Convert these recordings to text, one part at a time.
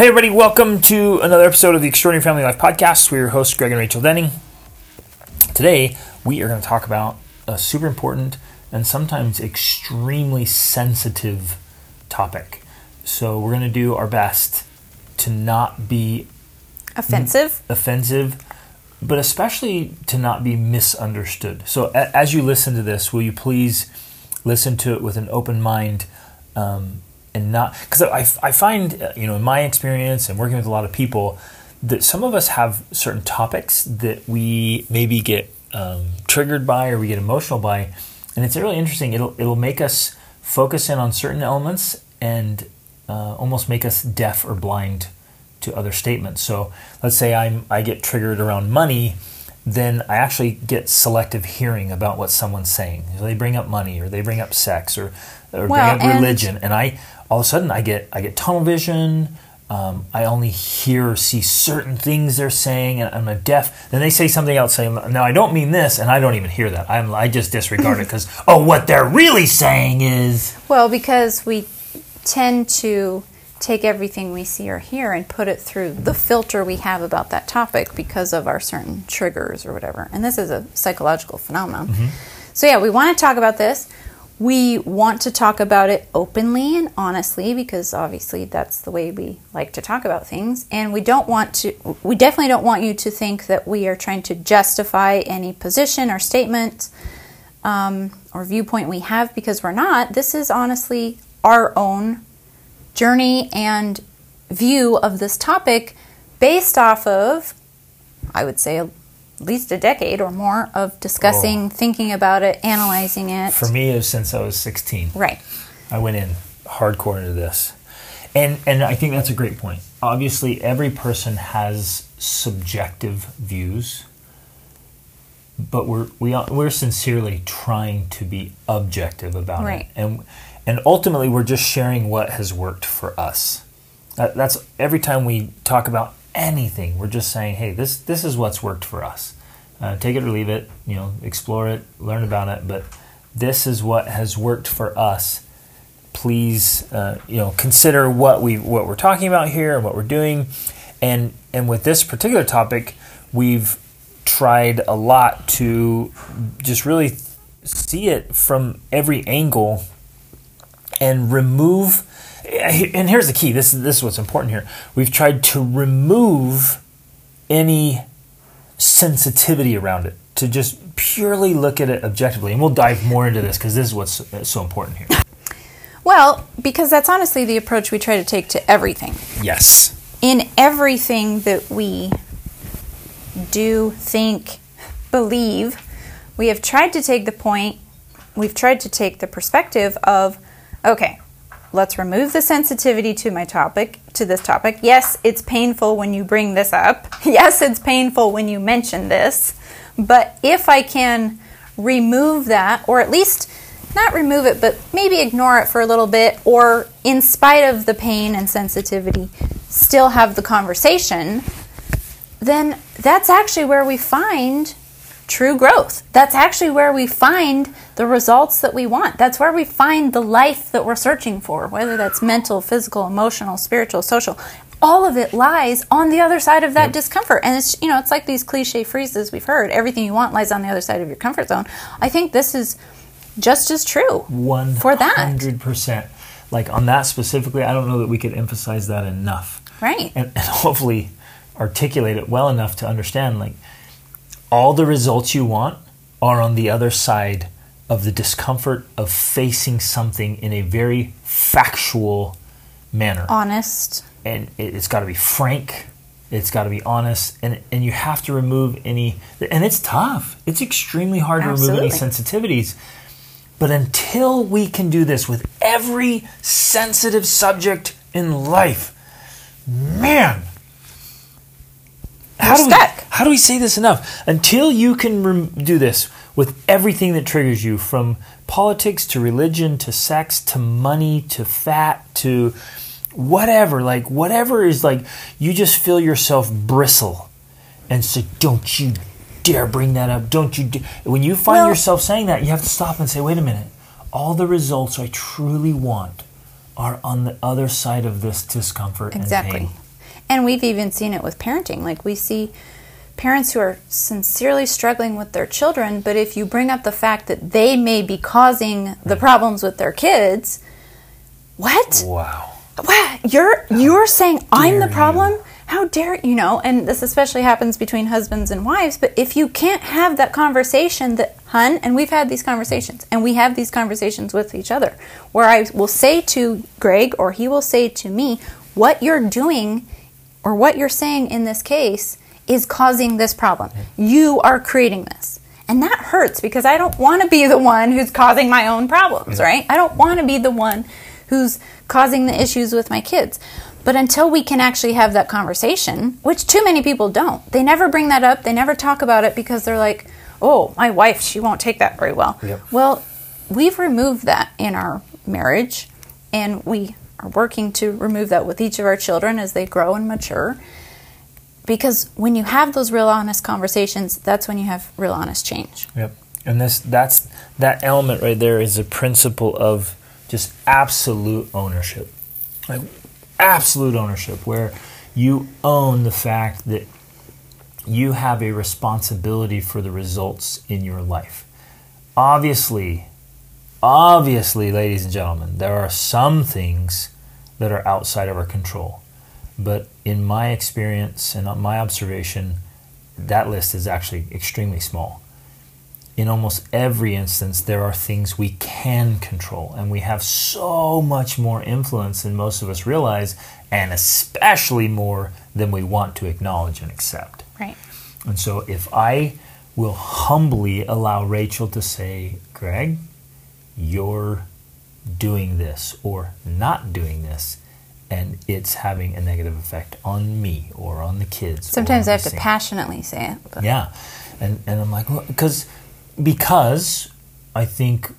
Hey, everybody, welcome to another episode of the Extraordinary Family Life Podcast. We're your hosts, Greg and Rachel Denning. Today, we are going to talk about a super important and sometimes extremely sensitive topic. So, we're going to do our best to not be Offensive? offensive, but especially to not be misunderstood. So, a- as you listen to this, will you please listen to it with an open mind um, and not because I, I find, uh, you know, in my experience and working with a lot of people, that some of us have certain topics that we maybe get um, triggered by or we get emotional by, and it's really interesting. It'll it'll make us focus in on certain elements and uh, almost make us deaf or blind to other statements. So let's say I'm I get triggered around money, then I actually get selective hearing about what someone's saying. So they bring up money or they bring up sex or, or Well, bring up and- religion, and I all of a sudden I get I get tunnel vision. Um, I only hear or see certain things they're saying, and I'm a deaf. Then they say something else, saying, "No, I don't mean this," and I don't even hear that. I'm I just disregard it because oh, what they're really saying is Well, because we tend to take everything we see or hear and put it through the filter we have about that topic because of our certain triggers or whatever. And this is a psychological phenomenon. So, yeah, we want to talk about this. We want to talk about it openly and honestly because obviously that's the way we like to talk about things. And we don't want to, we definitely don't want you to think that we are trying to justify any position or statement um, or viewpoint we have because we're not. This is honestly our own journey and view of this topic based off of, I would say, at least a decade or more of discussing, Oh. thinking about it, analyzing it. for me. It was since I was 16. right. I went in hardcore into this. And and I think that's a great point. Obviously, every person has subjective views, but we're we are, we're sincerely trying to be objective about Right. it. And and ultimately we're just sharing what has worked for us. That, that's every time we talk about anything, we're just saying, "Hey, this this is what's worked for us. Uh, take it or leave it. You know, explore it, learn about it, but this is what has worked for us." please uh, you know consider what we what we're talking about here and what we're doing and and with this particular topic we've tried a lot to just really see it from every angle and remove and here's the key. This is this is what's important here. We've tried to remove any sensitivity around it to just purely look at it objectively. And we'll dive more into this because this is what's uh, so important here. Well, because that's honestly the approach we try to take to everything. yes. In everything that we do, think, believe, we have tried to take the point, we've tried to take the perspective of, okay, let's remove the sensitivity to my topic, to this topic. Yes, it's painful when you bring this up. Yes, it's painful when you mention this. But if I can remove that, or at least not remove it, but maybe ignore it for a little bit, or in spite of the pain and sensitivity, still have the conversation, then that's actually where we find true growth. That's actually where we find the results that we want. That's where we find the life that we're searching for, whether that's mental, physical, emotional, spiritual, social. All of it lies on the other side of that discomfort. And it's you know, it's like these cliche phrases we've heard, everything you want lies on the other side of your comfort zone. I think this is just as true. One For that. hundred percent. Like on that specifically, I don't know that we could emphasize that enough, Right. and, and hopefully articulate it well enough to understand. Like all the results you want are on the other side of the discomfort of facing something in a very factual manner, Honest. and it, it's got to be frank. It's got to be honest, and and you have to remove any. And it's tough. It's extremely hard to remove any sensitivities. But until we can do this with every sensitive subject in life, man, how do we how do we say this enough? Until you can rem- do this with everything that triggers you, from politics to religion to sex to money to fat to whatever, like whatever is like, you just feel yourself bristle and say, "Don't you dare bring that up! Don't you?" Da-. When you find Well- yourself saying that, you have to stop and say, "Wait a minute! All the results I truly want are on the other side of this discomfort Exactly. and pain." And we've even seen it with parenting. Like we see parents who are sincerely struggling with their children, but if you bring up the fact that they may be causing the problems with their kids, what? Wow. What? You're you're saying I'm the problem? you. How dare you know? And this especially happens between husbands and wives, but if you can't have that conversation that hun, and we've had these conversations, and we have these conversations with each other, where I will say to Greg or he will say to me, what you're doing or what you're saying in this case is causing this problem. You are creating this. And that hurts because I don't want to be the one who's causing my own problems, right? I don't want to be the one who's causing the issues with my kids. But until we can actually have that conversation, which too many people don't, they never bring that up, they never talk about it because they're like, oh, my wife, she won't take that very well. Yep. Well, we've removed that in our marriage, and we are working to remove that with each of our children as they grow and mature. Because when you have those real honest conversations, that's when you have real honest change. Yep. And this that's that element right there is a principle of just absolute ownership. Like absolute ownership where you own the fact that you have a responsibility for the results in your life. Obviously, obviously, ladies and gentlemen, there are some things that are outside of our control. But in my experience and my observation, that list is actually extremely small. In almost every instance, there are things we can control, and we have so much more influence than most of us realize, and especially more than we want to acknowledge and accept. Right. And so, if I will humbly allow Rachel to say, Greg, you're doing this or not doing this, and it's having a negative effect on me or on the kids. Sometimes I have to passionately say it. But Yeah, and and I'm like, because because I think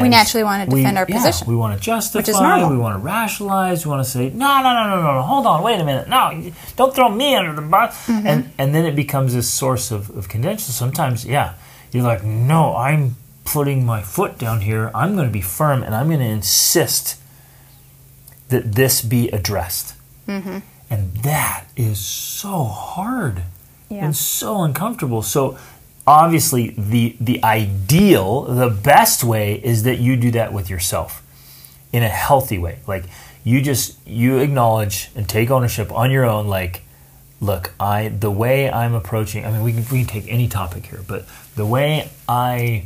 We naturally wanna we- defend our yeah, position, We want to justify. Which is normal. We want to rationalize. We want to say, no, no, no, no, no, no. Hold on, wait a minute. No, don't throw me under the bus. Mm-hmm. And and then it becomes this source of, of contention. Sometimes, yeah, you're like, no, I'm putting my foot down here. I'm going to be firm, and I'm going to insist that this be addressed. Mm-hmm. And that is so hard Yeah. and so uncomfortable. So obviously the the ideal, the best way is that you do that with yourself in a healthy way. Like you just you acknowledge and take ownership on your own like look, I the way I'm approaching I mean we can, we can take any topic here, but the way I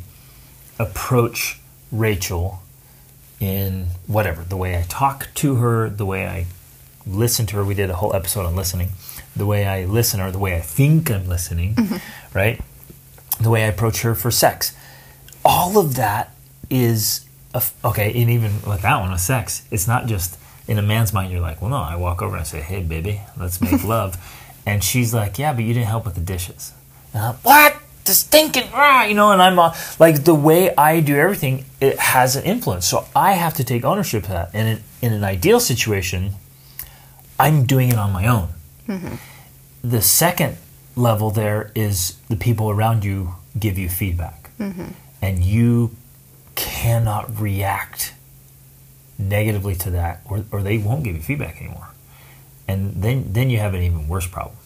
approach Rachel in whatever, the way I talk to her, the way I listen to her. We did a whole episode on listening. The way I listen or the way I think I'm listening, mm-hmm. right? The way I approach her for sex. All of that is a f okay, and even with that one with sex, it's not just in a man's mind. You're like, well, no. I walk over and I say, hey, baby, let's make love, and she's like, yeah, but you didn't help with the dishes. And I'm, what? The stinking, rah, you know, and I'm uh, like the way I do everything. It has an influence, so I have to take ownership of that. And in, in an ideal situation, I'm doing it on my own. The second level there is the people around you give you feedback, and you cannot react negatively to that, or, or they won't give you feedback anymore. And then then you have an even worse problem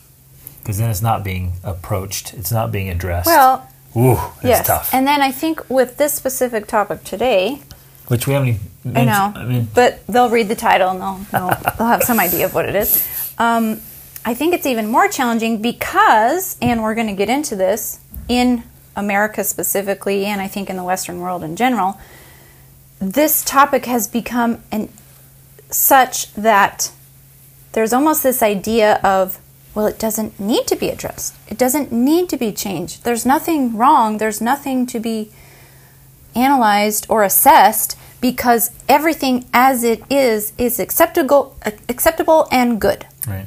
because then it's not being approached, it's not being addressed. well, Ooh, it's yes. tough. And then I think with this specific topic today, Which we haven't even I know, I mean, but they'll read the title and they'll, they'll, they'll have some idea of what it is. Um, I think it's even more challenging because, and we're going to get into this in America specifically, and I think in the Western world in general, this topic has become an, such that there's almost this idea of, well, it doesn't need to be addressed. It doesn't need to be changed. There's nothing wrong. There's nothing to be analyzed or assessed because everything as it is is acceptable acceptable and good right.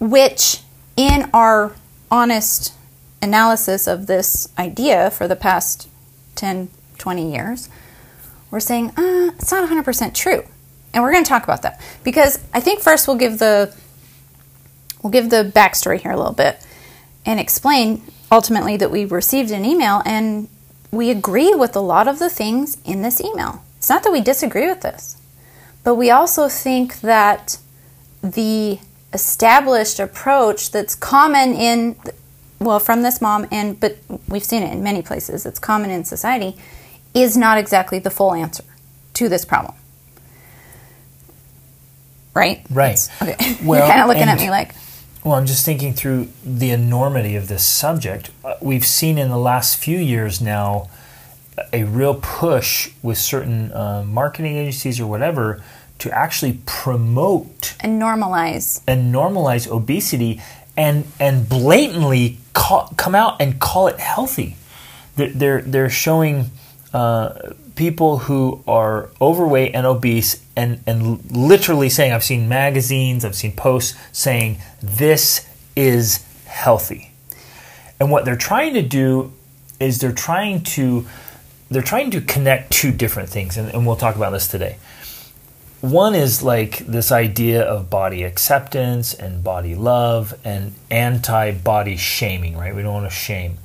which in our honest analysis of this idea for the past 10 20 years we're saying uh, it's not 100% true and we're going to talk about that because i think first we'll give the we'll give the backstory here a little bit and explain ultimately that we received an email and we agree with a lot of the things in this email. It's not that we disagree with this but we also think that the established approach that's common in well from this mom and but we've seen it in many places it's common in society is not exactly the full answer to this problem. Right? Right. It's- okay. Well, you're kind of looking at me like Well, I'm just thinking through the enormity of this subject. Uh, We've seen in the last few years now a real push with certain uh, marketing agencies or whatever to actually promote and normalize and normalize obesity and and blatantly call, come out and call it healthy. They're they're, they're showing uh, people who are overweight and obese and and literally saying I've seen magazines, I've seen posts saying this is healthy. And what they're trying to do is they're trying to they're trying to connect two different things, and, and we'll talk about this today one is like this idea of body acceptance and body love and anti body shaming, right? We don't want to shame.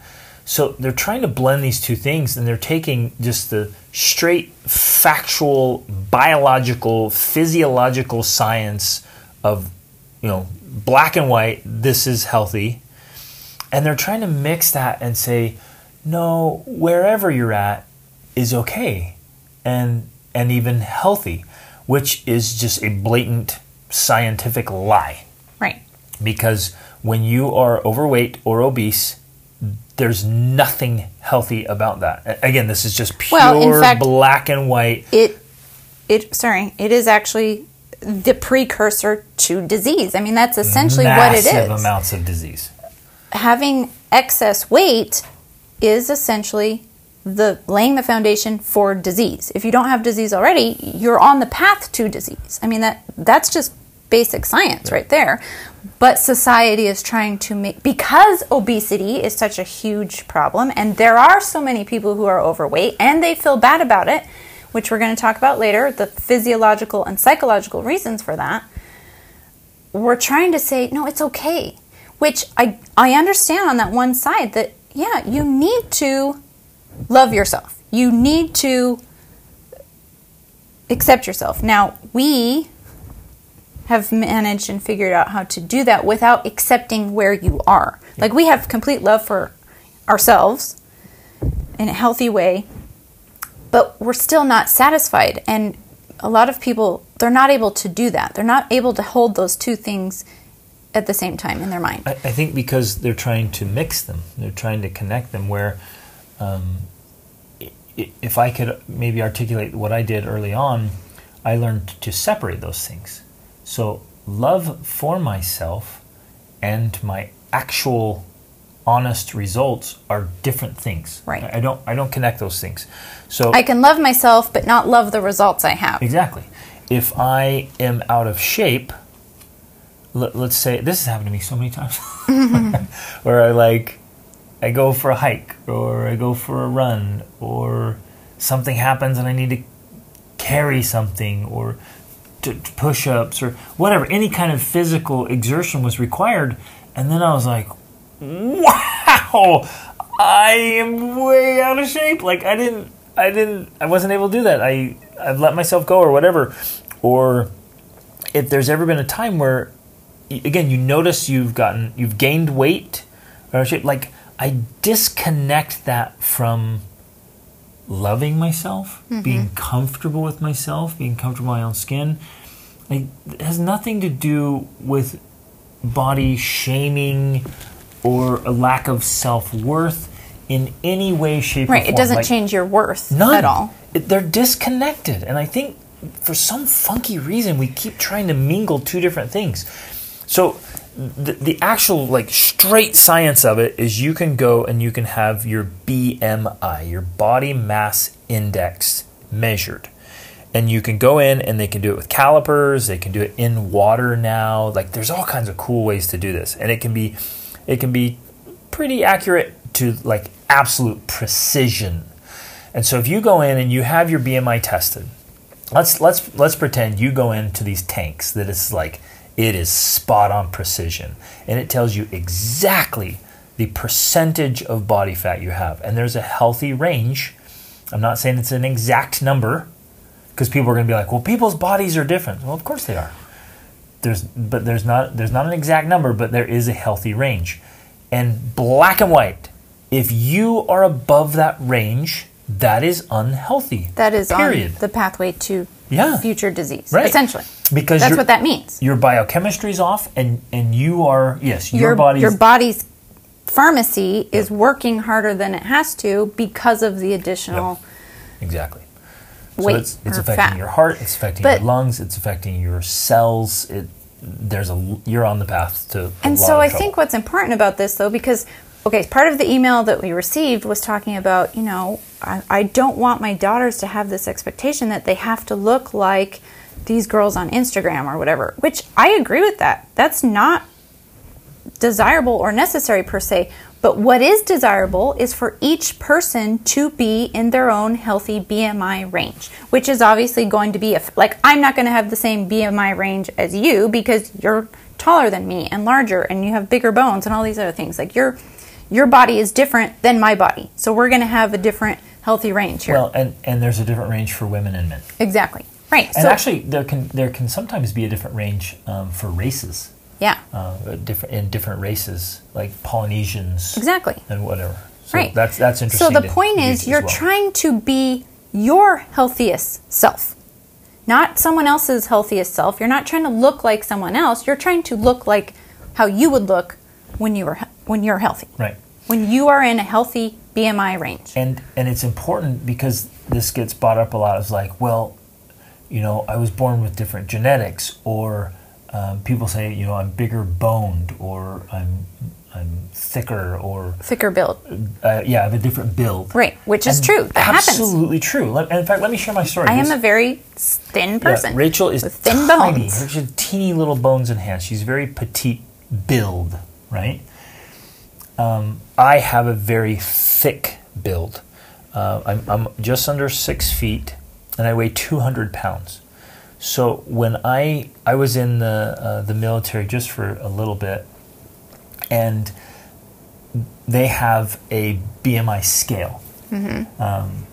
So they're trying to blend these two things and they're taking just the straight factual, biological, physiological science of, you know, black and white, this is healthy. And they're trying to mix that and say, no, wherever you're at is okay and and even healthy, which is just a blatant scientific lie. right Because when you are overweight or obese, there's nothing healthy about that. Again, this is just pure Well, in fact- black and white. it it sorry it is actually the precursor to disease i mean that's essentially what it is. massive amounts of disease. having excess weight is essentially the laying the foundation for disease. If you don't have disease already, you're on the path to disease. I mean that that's just basic science right there. But society is trying to make because obesity is such a huge problem and there are so many people who are overweight and they feel bad about it, which we're going to talk about later, the physiological and psychological reasons for that we're trying to say no it's okay which i i understand on that one side that yeah you need to love yourself you need to accept yourself now we have managed and figured out how to do that without accepting where you are like we have complete love for ourselves in a healthy way but we're still not satisfied and a lot of people they're not able to do that they're not able to hold those two things at the same time in their mind I, I think because they're trying to mix them, they're trying to connect them. Where, um, if I could maybe articulate what I did early on, I learned to separate those things. So love for myself and my actual honest results are different things. Right. I don't I don't connect those things. So i can love myself but not love the results i have Exactly. If I am out of shape, let, let's say this has happened to me so many times, mm-hmm. where I like, I go for a hike or I go for a run or something happens and I need to carry something or to, push ups or whatever, any kind of physical exertion was required. And then I was like, wow, I am way out of shape. Like I didn't, I didn't, I wasn't able to do that. I, I've let myself go or whatever. Or if there's ever been a time where, again, you notice you've gotten, you've gained weight or shape, like I disconnect that from loving myself, mm-hmm. being comfortable with myself, being comfortable in my own skin. Like, it has nothing to do with body shaming or a lack of self worth in any way, shape, or right it doesn't Like, change your worth None. at all. It- they're disconnected, and I think for some funky reason we keep trying to mingle two different things. So the, actual like straight science of it is you can go and you can have your BMI, your body mass index measured. And you can go in and they can do it with calipers, they can do it in water now. Like there's all kinds of cool ways to do this. And it can be it can be pretty accurate to like absolute precision. And so if you go in and you have your BMI tested, let's let's let's pretend you go into these tanks that it's like it is spot on precision and it tells you exactly the percentage of body fat you have and there's a healthy range i'm not saying it's an exact number because people are going to be like well people's bodies are different well of course they are there's but there's not there's not an exact number, but there is a healthy range. And black and white, if you are above that range, that is unhealthy. That is period. on the pathway to Yeah. future disease, Right. essentially. Because That's what that means. Your biochemistry's off, and and you are yes, your, your body's your body's pharmacy is working harder than it has to because of the additional exactly. So weight it's, it's affecting fat. your heart, it's affecting But- your lungs, it's affecting your cells. It there's a you're on the path to. And so I trouble. think what's important about this, though, because, okay, part of the email that we received was talking about, you know, I, I don't want my daughters to have this expectation that they have to look like these girls on Instagram or whatever, which I agree with that. That's not desirable or necessary per se. But what is desirable is for each person to be in their own healthy BMI range, which is obviously going to be a, like I'm not going to have the same BMI range as you because you're taller than me and larger and you have bigger bones and all these other things. Like your your body is different than my body. So we're going to have a different healthy range here. Well, and and there's a different range for women and men. exactly. Right. And so actually, there can there can sometimes be a different range um, for races, yeah. uh, different in different races like Polynesians Exactly. and whatever. So Right. That's that's interesting. So the point is, you're well. trying to be your healthiest self, not someone else's healthiest self. You're not trying to look like someone else. You're trying to look like how you would look when you were when you're healthy. right. When you are in a healthy BMI range. and and it's important because this gets brought up a lot. It's like, well, you know, I was born with different genetics, or um, people say, you know, I'm bigger boned, or I'm I'm thicker, or Thicker build. uh, yeah, I have a different build. Right, which is And true. That happens. absolutely true. Let, in fact, let me share my story. I am a very thin person. yeah. Rachel is with thin tiny. bones. She has teeny little bones and hands. She's very petite build, right? Um, I have a very thick build. Uh, I'm, I'm just under six feet, and I weigh 200 pounds. So when I I was in the uh, the military just for a little bit, and they have a BMI scale, um,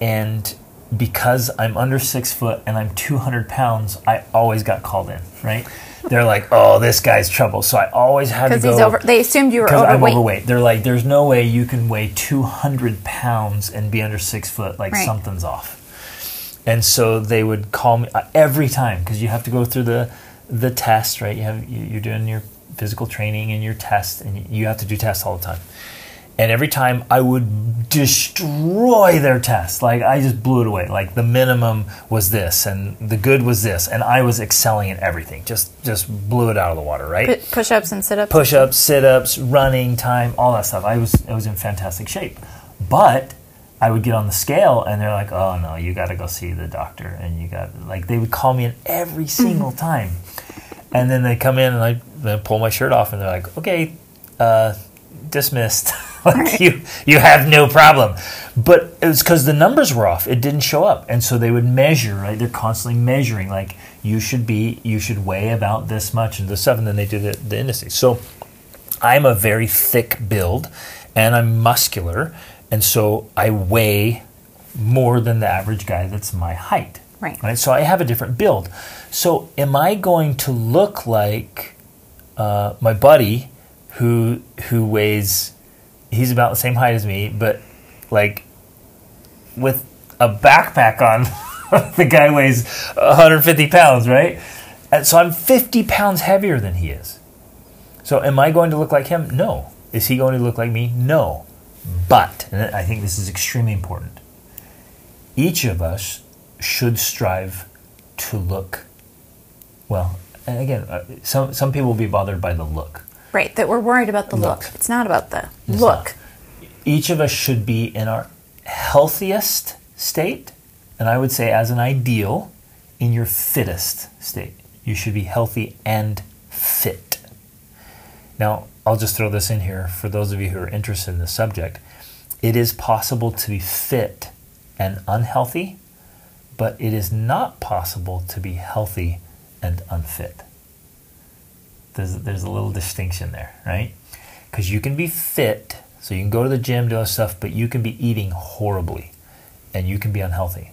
and because I'm under six foot and I'm 200 pounds, I always got called in. Right? They're like, "Oh, this guy's trouble." So I always had to go over. They assumed you were because I'm overweight. overweight. They're like, there's no way you can weigh 200 pounds and be under six foot. Like Right. something's off. And so they would call me uh, every time because you have to go through the the test, right? You have you- you're doing your physical training and your test, and you have to do tests all the time. And every time I would destroy their test. Like I just blew it away. Like the minimum was this, and the good was this, and I was excelling in everything. Just just blew it out of the water, right? Pu- Push-ups and sit-ups. push-ups, sit-ups, running time, all that stuff. I was I was in fantastic shape, but I would get on the scale and they're like, "Oh no, you got to go see the doctor," and you got like they would call me in every single time, and then they come in and I then pull my shirt off and they're like, "Okay, uh, dismissed." like you you have no problem, but it was because the numbers were off. It didn't show up, and so they would measure. Right, they're constantly measuring. Like you should be, you should weigh about this much and this stuff, and then they do the, the indices. So I'm a very thick build and I'm muscular, and so I weigh more than the average guy that's my height. Right. Right. So I have a different build. So am I going to look like uh, my buddy who who weighs he's about the same height as me, but like with a backpack on the guy weighs 150 pounds, right? And so I'm 50 pounds heavier than he is. So am I going to look like him? No. Is he going to look like me? No. But, and I think this is extremely important, each of us should strive to look well. And again, uh, some some people will be bothered by the look. Right, that we're worried about the look. Look. It's not about the It's look. not. Each of us should be in our healthiest state, and I would say, as an ideal, in your fittest state. You should be healthy and fit. Now, I'll just throw this in here for those of you who are interested in the subject. It is possible to be fit and unhealthy, but it is not possible to be healthy and unfit. There's, there's a little distinction there, right? Because you can be fit, so you can go to the gym, do stuff, but you can be eating horribly and you can be unhealthy.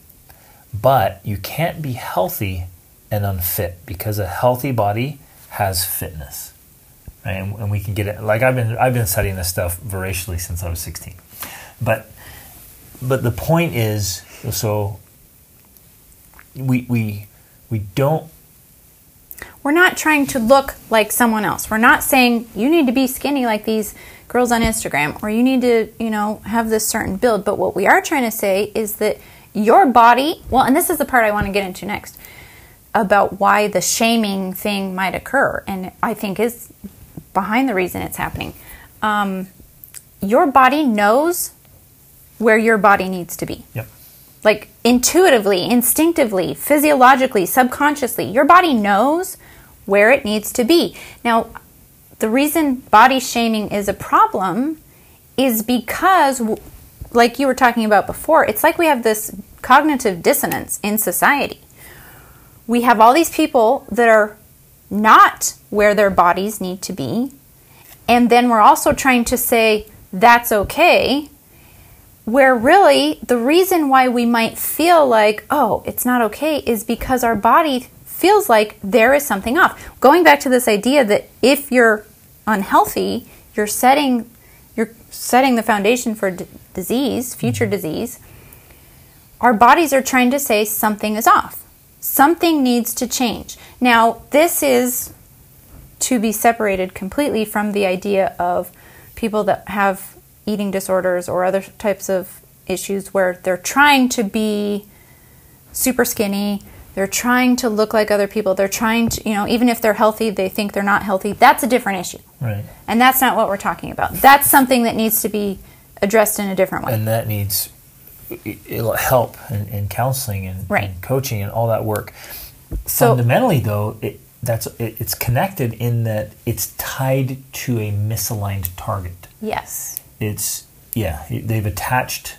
But you can't be healthy and unfit because a healthy body has fitness. And, and we can get it like I've been I've been studying this stuff voraciously since I was 16. But but the point is so we we we don't We're not trying to look like someone else. We're not saying you need to be skinny like these girls on Instagram or you need to, you know, have this certain build. But what we are trying to say is that your body, well, and this is the part I want to get into next about why the shaming thing might occur, and I think is behind the reason it's happening. Um, your body knows where your body needs to be. Yep. Like intuitively, instinctively, physiologically, subconsciously, your body knows where it needs to be. Now, the reason body shaming is a problem is because, like you were talking about before, it's like we have this cognitive dissonance in society. We have all these people that are not where their bodies need to be, and then we're also trying to say that's okay where really the reason why we might feel like, oh, it's not okay, is because our body feels like there is something off. Going back to this idea that if you're unhealthy, you're setting you're setting the foundation for d- disease, future mm-hmm. disease. Our bodies are trying to say something is off. Something needs to change. Now, this is to be separated completely from the idea of people that have eating disorders or other types of issues where they're trying to be super skinny, they're trying to look like other people, they're trying to, you know, even if they're healthy, they think they're not healthy. That's a different issue. Right. And that's not what we're talking about. That's something that needs to be addressed in a different way. and that needs help in, in counseling and, Right. and coaching and all that work. So- Fundamentally, though, it, that's it, it's connected in that it's tied to a misaligned target. yes. It's yeah, they've attached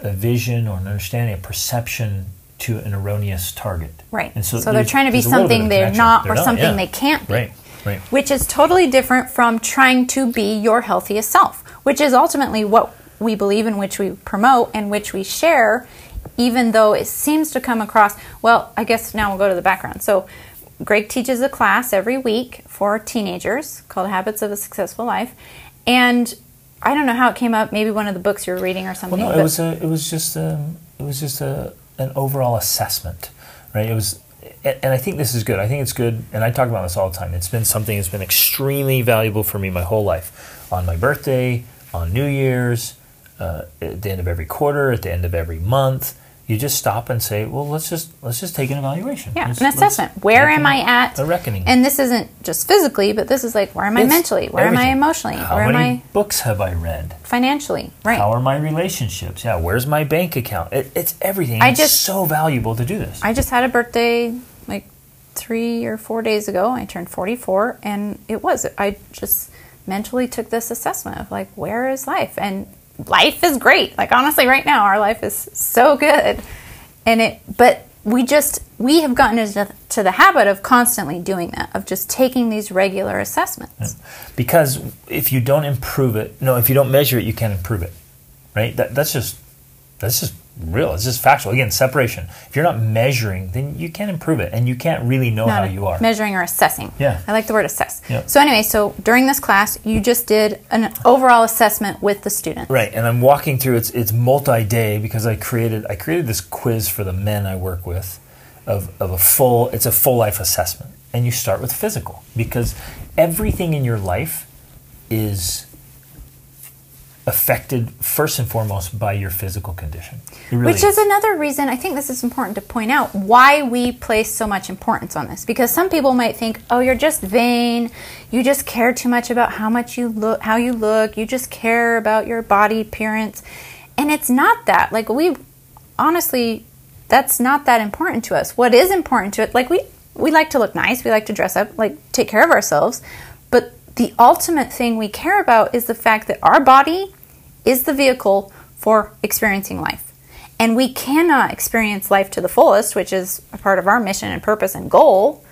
a vision or an understanding, a perception to an erroneous target. Right. And So, so they're trying to be there's a little bit something they're not They're or not, something yeah. they can't be. Right. Right. Which is totally different from trying to be your healthiest self, which is ultimately what we believe in, which we promote, and which we share, even though it seems to come across. Well, I guess now we'll go to the background. So, Greg teaches a class every week for teenagers called Habits of a Successful Life. And I don't know how it came up, maybe one of the books you were reading or something. Well, no, it was a, it was just um, it was just a, an overall assessment, right? It was, and I think this is good. I think it's good, and I talk about this all the time. It's been something that's been extremely valuable for me my whole life. On my birthday, on New Year's, uh, at the end of every quarter, at the end of every month, you just stop and say, "Well, let's just let's just take an evaluation. Yeah, Let's- an assessment. Where am I at? A reckoning. And this isn't just physically, but this is like where am I It's mentally? Where am I emotionally? How where am many I books have I read? financially? Right. How are my relationships? Yeah, where's my bank account? It, it's everything. I it's just- so valuable to do this. I just had a birthday like three or four days ago. I turned 44, and it was. I just mentally took this assessment of like, where is life? And life is great. Like, honestly, right now, our life is so good. And it, but we just, we have gotten into to the habit of constantly doing that, of just taking these regular assessments. because if you don't improve it, no, if you don't measure it, you can't improve it, right? That, that's just that's just real. It's just factual. Again, separation. If you're not measuring, then you can't improve it, and you can't really know how you are. Measuring or assessing. Yeah. I like the word assess. Yeah. So anyway, so during this class, you just did an overall assessment with the student. Right, and I'm walking through. It's it's multi-day because I created I created this quiz for the men I work with, of of a full. It's a full life assessment, and you start with physical because everything in your life is affected first and foremost by your physical condition. Really Which is another reason I think this is important to point out why we place so much importance on this. Because some people might think, "Oh, you're just vain. You just care too much about how much you look, how you look. You just care about your body appearance." And it's not that. Like we honestly that's not that important to us. What is important to it like we we like to look nice, we like to dress up, like take care of ourselves, but the ultimate thing we care about is the fact that our body is the vehicle for experiencing life. And we cannot experience life to the fullest, which is a part of our mission and purpose and goal,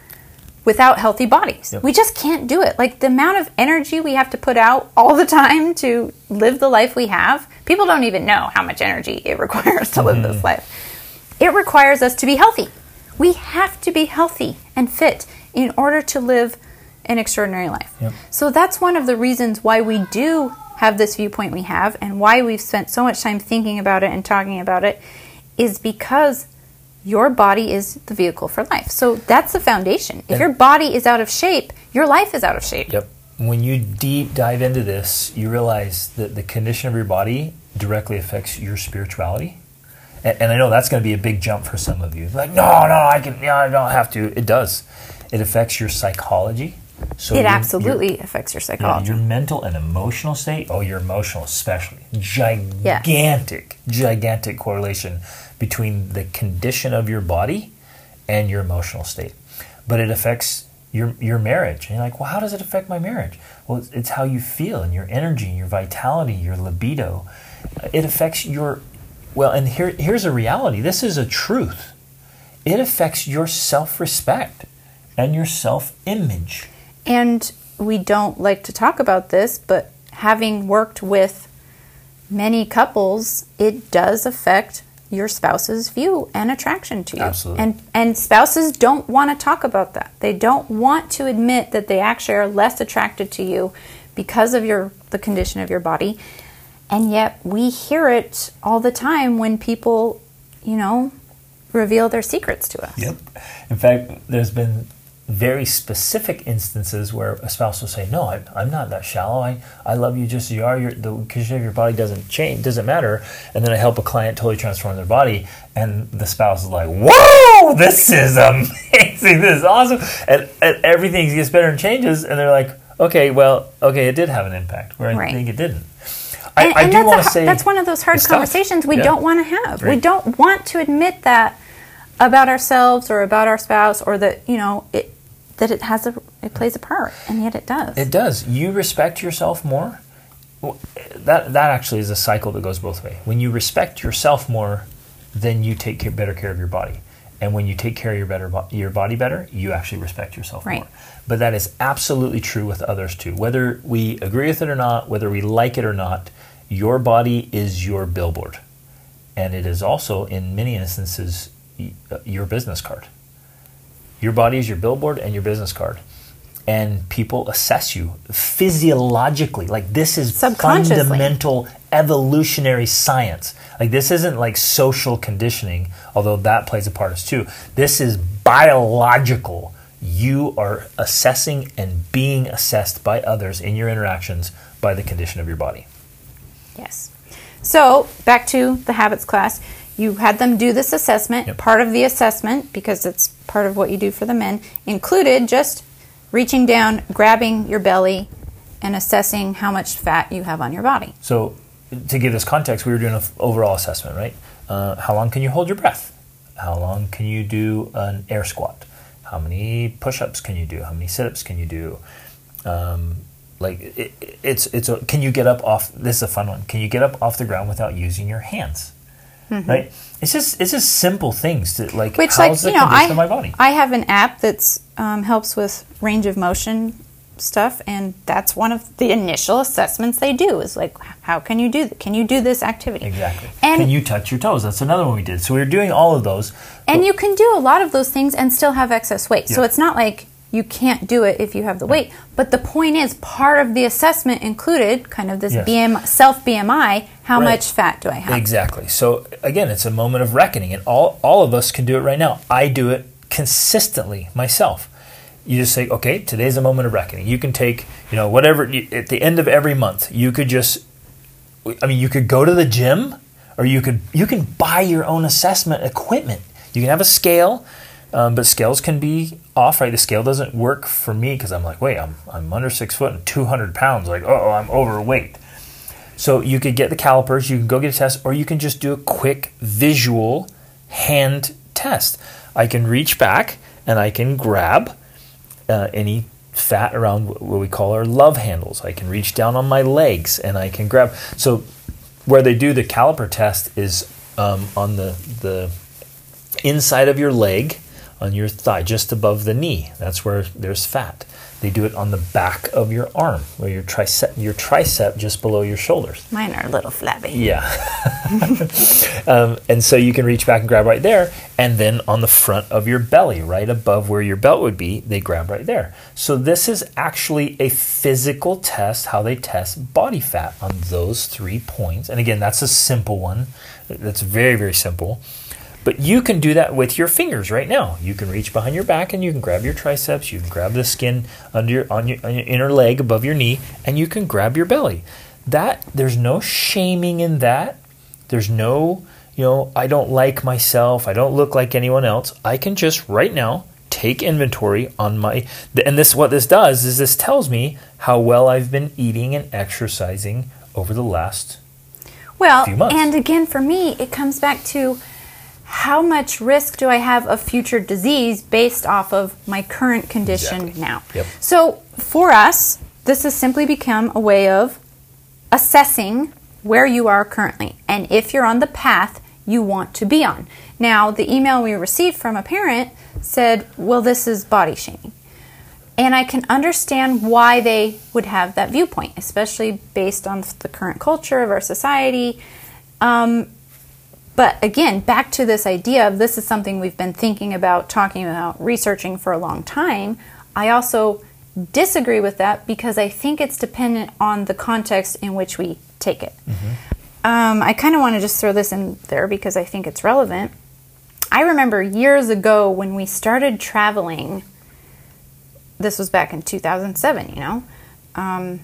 without healthy bodies. Yep. We just can't do it. Like the amount of energy we have to put out all the time to live the life we have, people don't even know how much energy it requires to live this mm-hmm. life. It requires us to be healthy. We have to be healthy and fit in order to live an extraordinary life. Yep. So that's one of the reasons why we do have this viewpoint we have and why we've spent so much time thinking about it and talking about it is because your body is the vehicle for life. So that's the foundation. If your body is out of shape, your life is out of shape. Yep. When you deep dive into this, you realize that the condition of your body directly affects your spirituality. And, and I know that's going to be a big jump for some of you. Like, no, no, I can, yeah, I don't have to. It does. It affects your psychology. So It your- your- absolutely affects your yeah, psychology. your mental and emotional state. Oh, your emotional, especially gigantic, gigantic correlation between the condition of your body and your emotional state. But it affects your your marriage. And you're like, well, how does it affect my marriage? Well, it's, it's how you feel and your energy, and your vitality, your libido. It affects your well. And here here's a reality. This is a truth. It affects your self respect and your self image. And we don't like to talk about this, but having worked with many couples, it does affect your spouse's view and attraction to you. Absolutely. And and spouses don't want to talk about that. They don't want to admit that they actually are less attracted to you because of your the condition of your body. And yet we hear it all the time when people, you know, reveal their secrets to us. Yep. In fact, there's been very specific instances where a spouse will say, "No, I, I'm not that shallow. I, I love you just as you are. Your, the condition of your body doesn't change, doesn't matter." And then I help a client totally transform their body, and the spouse is like, "Whoa, this is amazing. This is awesome." And, and everything gets better and changes, and they're like, "Okay, well, okay, it did have an impact, where I think it didn't." I, and, I and do want to say that's one of those hard conversations we Yeah. don't want to have. We don't want to admit that about ourselves or about our spouse or that you know it that it has a it plays a part, and yet it does. It does. You respect yourself more. That that actually is a cycle that goes both ways. When you respect yourself more, then you take care, better care of your body, and when you take care of your better your body better, you actually respect yourself Right. more. But that is absolutely true with others too. Whether we agree with it or not, whether we like it or not, your body is your billboard, and it is also in many instances uh, your business card. Your body is your billboard and your business card. And people assess you physiologically. Like this is fundamental evolutionary science. Like this isn't like social conditioning, although that plays a part as too. This is biological. You are assessing and being assessed by others in your interactions by the condition of your body. Yes. So back to the habits class. You had them do this assessment. Yep. Part of the assessment, because it's part of what you do for the men, included just reaching down, grabbing your belly, and assessing how much fat you have on your body. So, to give this context, we were doing an overall assessment, right? Uh, how long can you hold your breath? How long can you do an air squat? How many push-ups can you do? How many sit-ups can you do? Um, like it- it's it's a, can you get up off? This is a fun one. Can you get up off the ground without using your hands? Right? It's just it's just simple things to like. Mm-hmm. Which, how's like the you know, condition I of my body? I have an app that's um, helps with range of motion stuff, and that's one of the initial assessments they do. Is like, how can you do? Th- can you do this activity? Exactly. And can you touch your toes? That's another one we did. So we were doing all of those. and you can do a lot of those things and still have excess weight. So it's not like you can't do it if you have the weight. But the point is, part of the assessment included kind of this Yes. BM self BMI. How Right. much fat do I have? Exactly. So again, it's a moment of reckoning, and all all of us can do it right now. I do it consistently myself. You just say, okay, today's a moment of reckoning. You can take, you know, whatever at the end of every month. You could just, I mean, you could go to the gym, or you could you can buy your own assessment equipment. You can have a scale. Um, but scales can be off, right? The scale doesn't work for me because I'm like, wait, I'm, I'm under six foot and 200 pounds. Like, oh, I'm overweight. So you could get the calipers, you can go get a test, or you can just do a quick visual hand test. I can reach back and I can grab uh, any fat around what we call our love handles. I can reach down on my legs and I can grab. So where they do the caliper test is um, on the the inside of your leg, on your thigh, just above the knee. That's where there's fat. They do it on the back of your arm, or your tricep, your tricep just below your shoulders. Mine are a little flabby. Yeah. um, and so you can reach back and grab right there. And then on the front of your belly, right above where your belt would be, they grab right there. So this is actually a physical test, how they test body fat on those three points. And again, that's a simple one. That's very, very simple. But you can do that with your fingers right now. You can reach behind your back and you can grab your triceps. You can grab the skin under your, on your, on your inner leg above your knee, and you can grab your belly. That there's no shaming in that. There's no, you know, I don't like myself. I don't look like anyone else. I can just right now take inventory on my and this what this does is this tells me how well I've been eating and exercising over the last Well, few months. and again, for me, it comes back to how much risk do I have of future disease based off of my current condition Exactly. now? Yep. So for us, this has simply become a way of assessing where you are currently and if you're on the path you want to be on. Now, the email we received from a parent said, Well, this is body shaming. And I can understand why they would have that viewpoint, especially based on the current culture of our society. Um, but again, back to this idea of this is something we've been thinking about, talking about, researching for a long time. I also disagree with that because I think it's dependent on the context in which we take it. Um, I kind of want to just throw this in there because I think it's relevant. I remember years ago when we started traveling, this was back in 2007, you know. Um,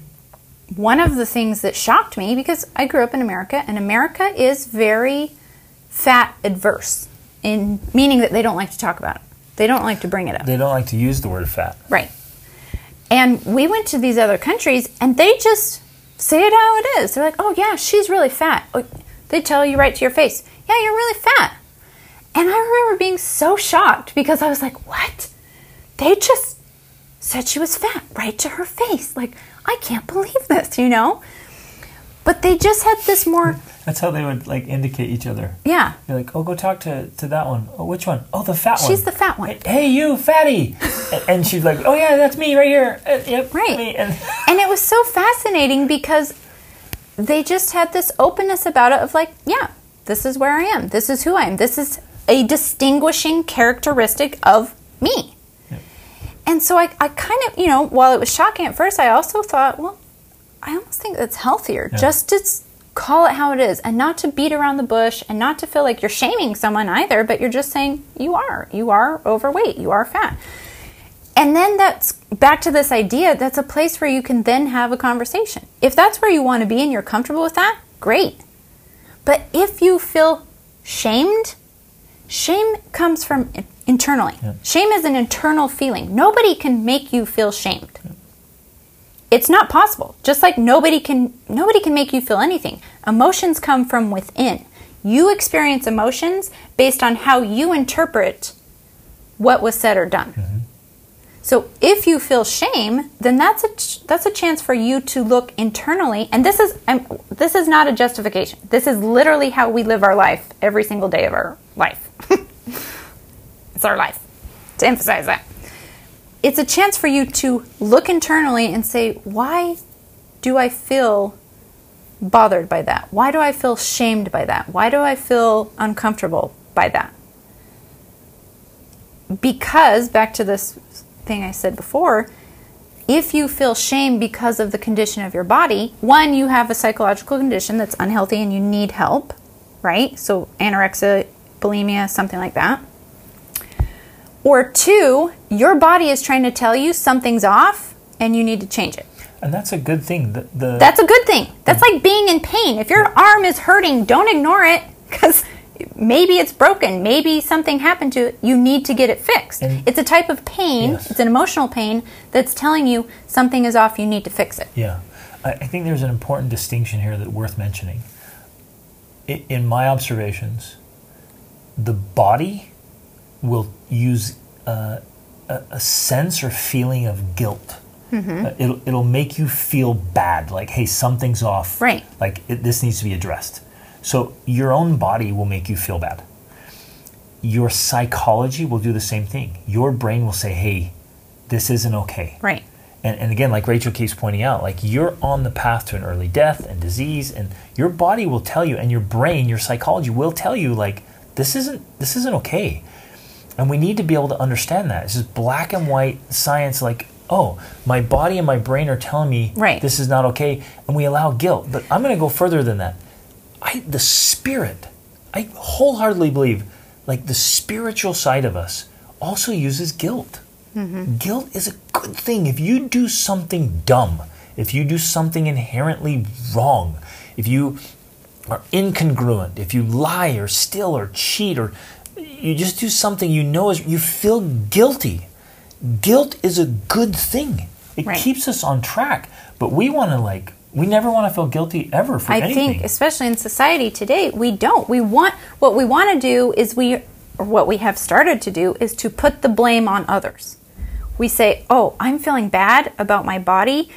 one of the things that shocked me because I grew up in America and America is very fat adverse in meaning that they don't like to talk about it. They don't like to bring it up. they don't like to use the word fat. Right. And we went to these other countries and they just say it how it is. They're like, oh, yeah, she's really fat. Oh, They tell you right to your face, yeah, you're really fat. And I remember being so shocked because I was like, what? They just said she was fat right to her face. Like, I can't believe this, you know? But they just had this more, That's how they would like indicate each other. yeah, You're like, oh, go talk to, to that one. Oh, which one? Oh, the fat one. she's the fat one. Hey, you, fatty. and, she's like, oh yeah, that's me right here. Uh, yep, Right. me. And And it was so fascinating because they just had this openness about it of like, yeah, this is where I am. This is who I am. This is a distinguishing characteristic of me. And so I, I kind of, you know, while it was shocking at first, I also thought, well, I almost think that's healthier Yeah. just to call it how it is and not to beat around the bush and not to feel like you're shaming someone either, but you're just saying you are. You are overweight. You are fat. And then that's back to this idea that's a place where you can then have a conversation. If that's where you want to be and you're comfortable with that, great. But if you feel shamed, shame comes from in- internally. Shame is an internal feeling. Nobody can make you feel shamed. It's not possible. Just like nobody can nobody can make you feel anything. Emotions come from within. You experience emotions based on how you interpret what was said or done. Mm-hmm. So if you feel shame, then that's a ch- that's a chance for you to look internally. And this is I'm, this is not a justification. This is literally how we live our life every single day of our life. it's our life. To emphasize that, it's a chance for you to look internally and say, why do I feel bothered by that? Why do I feel shamed by that? Why do I feel uncomfortable by that? because back to this thing I said before, if you feel shame because of the condition of your body, one, you have a psychological condition that's unhealthy and you need help, right? So anorexia, bulimia, something like that. Or two, your body is trying to tell you something's off and you need to change it. and that's a good thing. The, the That's a good thing. That's like being in pain. If your arm is hurting, don't ignore it because maybe it's broken. Maybe something happened to it. You need to get it fixed. It's a type of pain, Yes. it's an emotional pain that's telling you something is off, you need to fix it. Yeah, I, I think there's an important distinction here that worth mentioning. I, in my observations, the body will use uh, a, a sense or feeling of guilt. Mm-hmm. Uh, it'll, it'll make you feel bad, like, hey, something's off. Right. Like, it, this needs to be addressed. So, your own body will make you feel bad. Your psychology will do the same thing. Your brain will say, hey, this isn't okay Right. And, and again, like Rachel keeps pointing out, like you're on the path to an early death and disease, and your body will tell you, and your brain, your psychology will tell you, like this isn't this isn't okay. And we need to be able to understand that. It's just black and white science, like, oh, my body and my brain are telling me Right. this is not okay, and we allow guilt. But I'm going to go further than that. I, the spirit, I wholeheartedly believe, like the spiritual side of us also uses guilt. Mm-hmm. Guilt is a good thing. If you do something dumb, if you do something inherently wrong, if you are incongruent, if you lie or steal or cheat or you just do something you know is you feel guilty. Guilt is a good thing. It Right. keeps us on track. But we want to like we never want to feel guilty ever for I anything. think, especially in society today, we don't. We want what we want to do is we, or what we have started to do is to put the blame on others. We say, "Oh, I'm feeling bad about my body."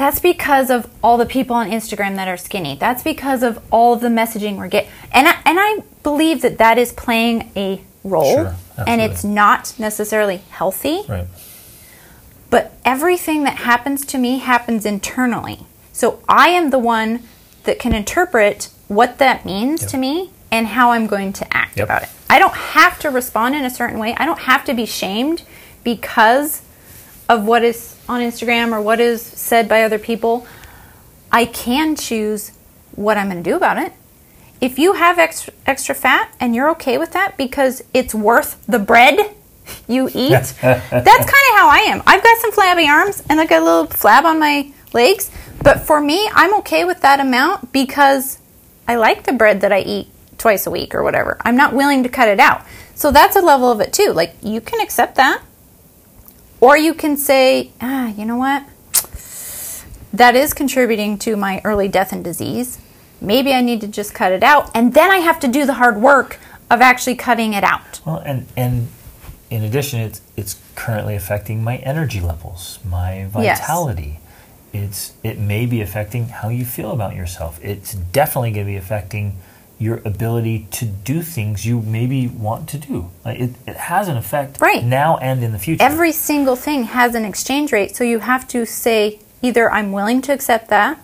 That's because of all the people on Instagram that are skinny. That's because of all of the messaging we're getting, and I, and I believe that that is playing a role, Sure, and it's not necessarily healthy. right. But everything that happens to me happens internally. So I am the one that can interpret what that means to me and how I'm going to act Yep. about it. I don't have to respond in a certain way. I don't have to be shamed because of what is on Instagram or what is said by other people. I can choose what I'm going to do about it. If you have extra, extra fat and you're okay with that because it's worth the bread you eat, that's kind of how I am. I've got some flabby arms and I got a little flab on my legs, but for me, I'm okay with that amount because I like the bread that I eat twice a week or whatever. I'm not willing to cut it out. So that's a level of it too. Like you can accept that. Or you can say, ah, you know what? That is contributing to my early death and disease. Maybe I need to just cut it out. And then I have to do the hard work of actually cutting it out. Well, and and in addition, it's it's currently affecting my energy levels, my vitality. Yes. It's it may be affecting how you feel about yourself. It's definitely going to be affecting your ability to do things you maybe want to do. Like it, it has an effect Right. now and in the future. Every single thing has an exchange rate, so you have to say either I'm willing to accept that,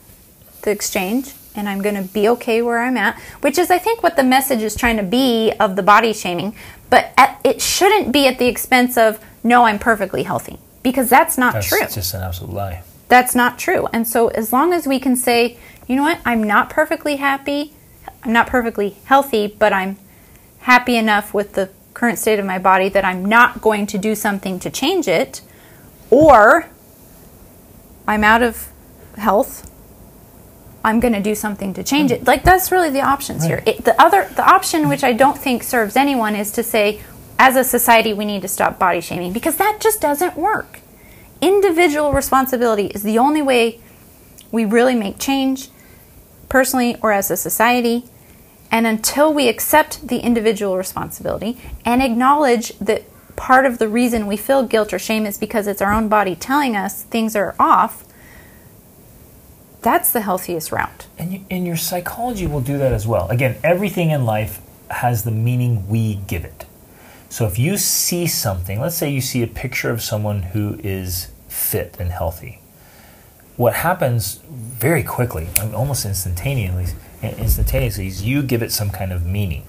the exchange, and I'm going to be okay where I'm at, which is, I think, what the message is trying to be of the body shaming. But at, it shouldn't be at the expense of, no, I'm perfectly healthy, because that's not That's true. That's just an absolute lie. That's not true. And so, as long as we can say, you know what, I'm not perfectly happy, I'm not perfectly healthy, but I'm happy enough with the current state of my body that I'm not going to do something to change it, or I'm out of health. I'm going to do something to change it. Like that's really the options here. It, the other, the option which I don't think serves anyone is to say, as a society, we need to stop body shaming because that just doesn't work individual responsibility is the only way we really make change personally or as a society. And until we accept the individual responsibility and acknowledge that part of the reason we feel guilt or shame is because it's our own body telling us things are off, that's the healthiest route. And, you, and your psychology will do that as well. Again, everything in life has the meaning we give it. So if you see something, let's say you see a picture of someone who is fit and healthy, what happens very quickly, I mean, almost instantaneously, instantaneously, is you give it some kind of meaning.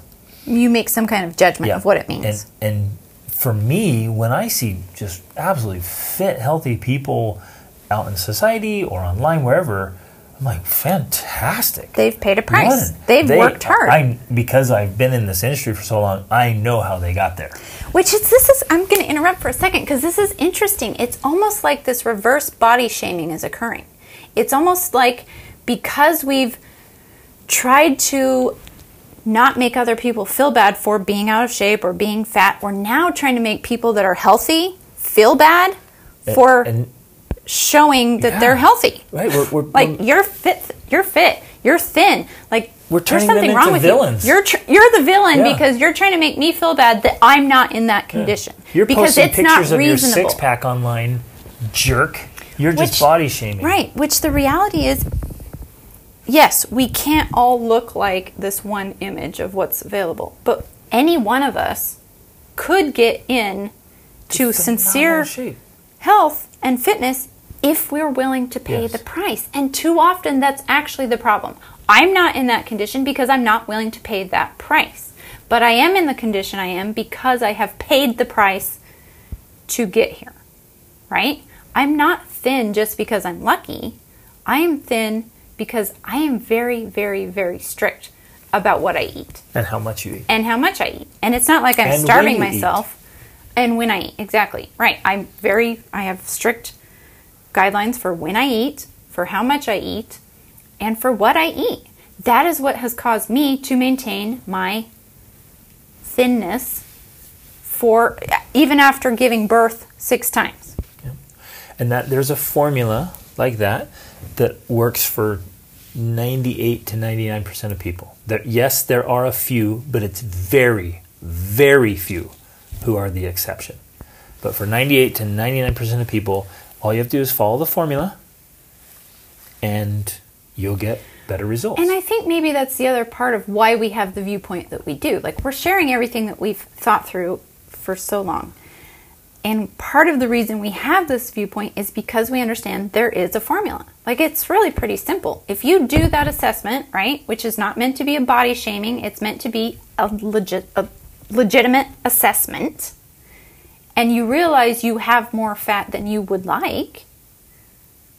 You make some kind of judgment of what it means. And, and for me, when I see just absolutely fit, healthy people out in society or online, wherever, I'm like, fantastic. They've paid a price. What? They've They- worked hard. I, because I've been in this industry for so long, I know how they got there. Which is this is I'm going to interrupt for a second because this is interesting. It's almost like this reverse body shaming is occurring. It's almost like because we've tried to not make other people feel bad for being out of shape or being fat, we're now trying to make people that are healthy feel bad for and showing that Yeah. they're healthy. right, we're, we're, Like we're- you're fit, you're fit, you're thin. Like We're there's turning them something wrong with villains. you. You're tr- you're the villain Yeah. because you're trying to make me feel bad that I'm not in that condition. you're because posting it's pictures not of your six pack online, jerk. You're just Which- body shaming. Right, which the reality is yes, we can't all look like this one image of what's available, but any one of us could get in to sincere health and fitness if we're willing to pay Yes. the price. And too often that's actually the problem. I'm not in that condition because I'm not willing to pay that price. But I am in the condition I am because I have paid the price to get here. Right? I'm not thin just because I'm lucky. I am thin because I am very, very, very strict about what I eat And how much you eat. and how much I eat. And it's not like I'm And starving you eat. myself. And when I eat, exactly. Right. I'm very, I have strict guidelines for when I eat, for how much I eat, and for what I eat. That is what has caused me to maintain my thinness for even after giving birth six times. and that there's a formula like that that works for 98 to 99% of people. That yes, there are a few, but it's very very few who are the exception. But for 98 to 99% of people, all you have to do is follow the formula and you'll get better results. And I think maybe that's the other part of why we have the viewpoint that we do. Like we're sharing everything that we've thought through for so long. And part of the reason we have this viewpoint is because we understand there is a formula. Like it's really pretty simple. If you do that assessment, right, which is not meant to be a body shaming, it's meant to be a legit a legitimate assessment, and you realize you have more fat than you would like,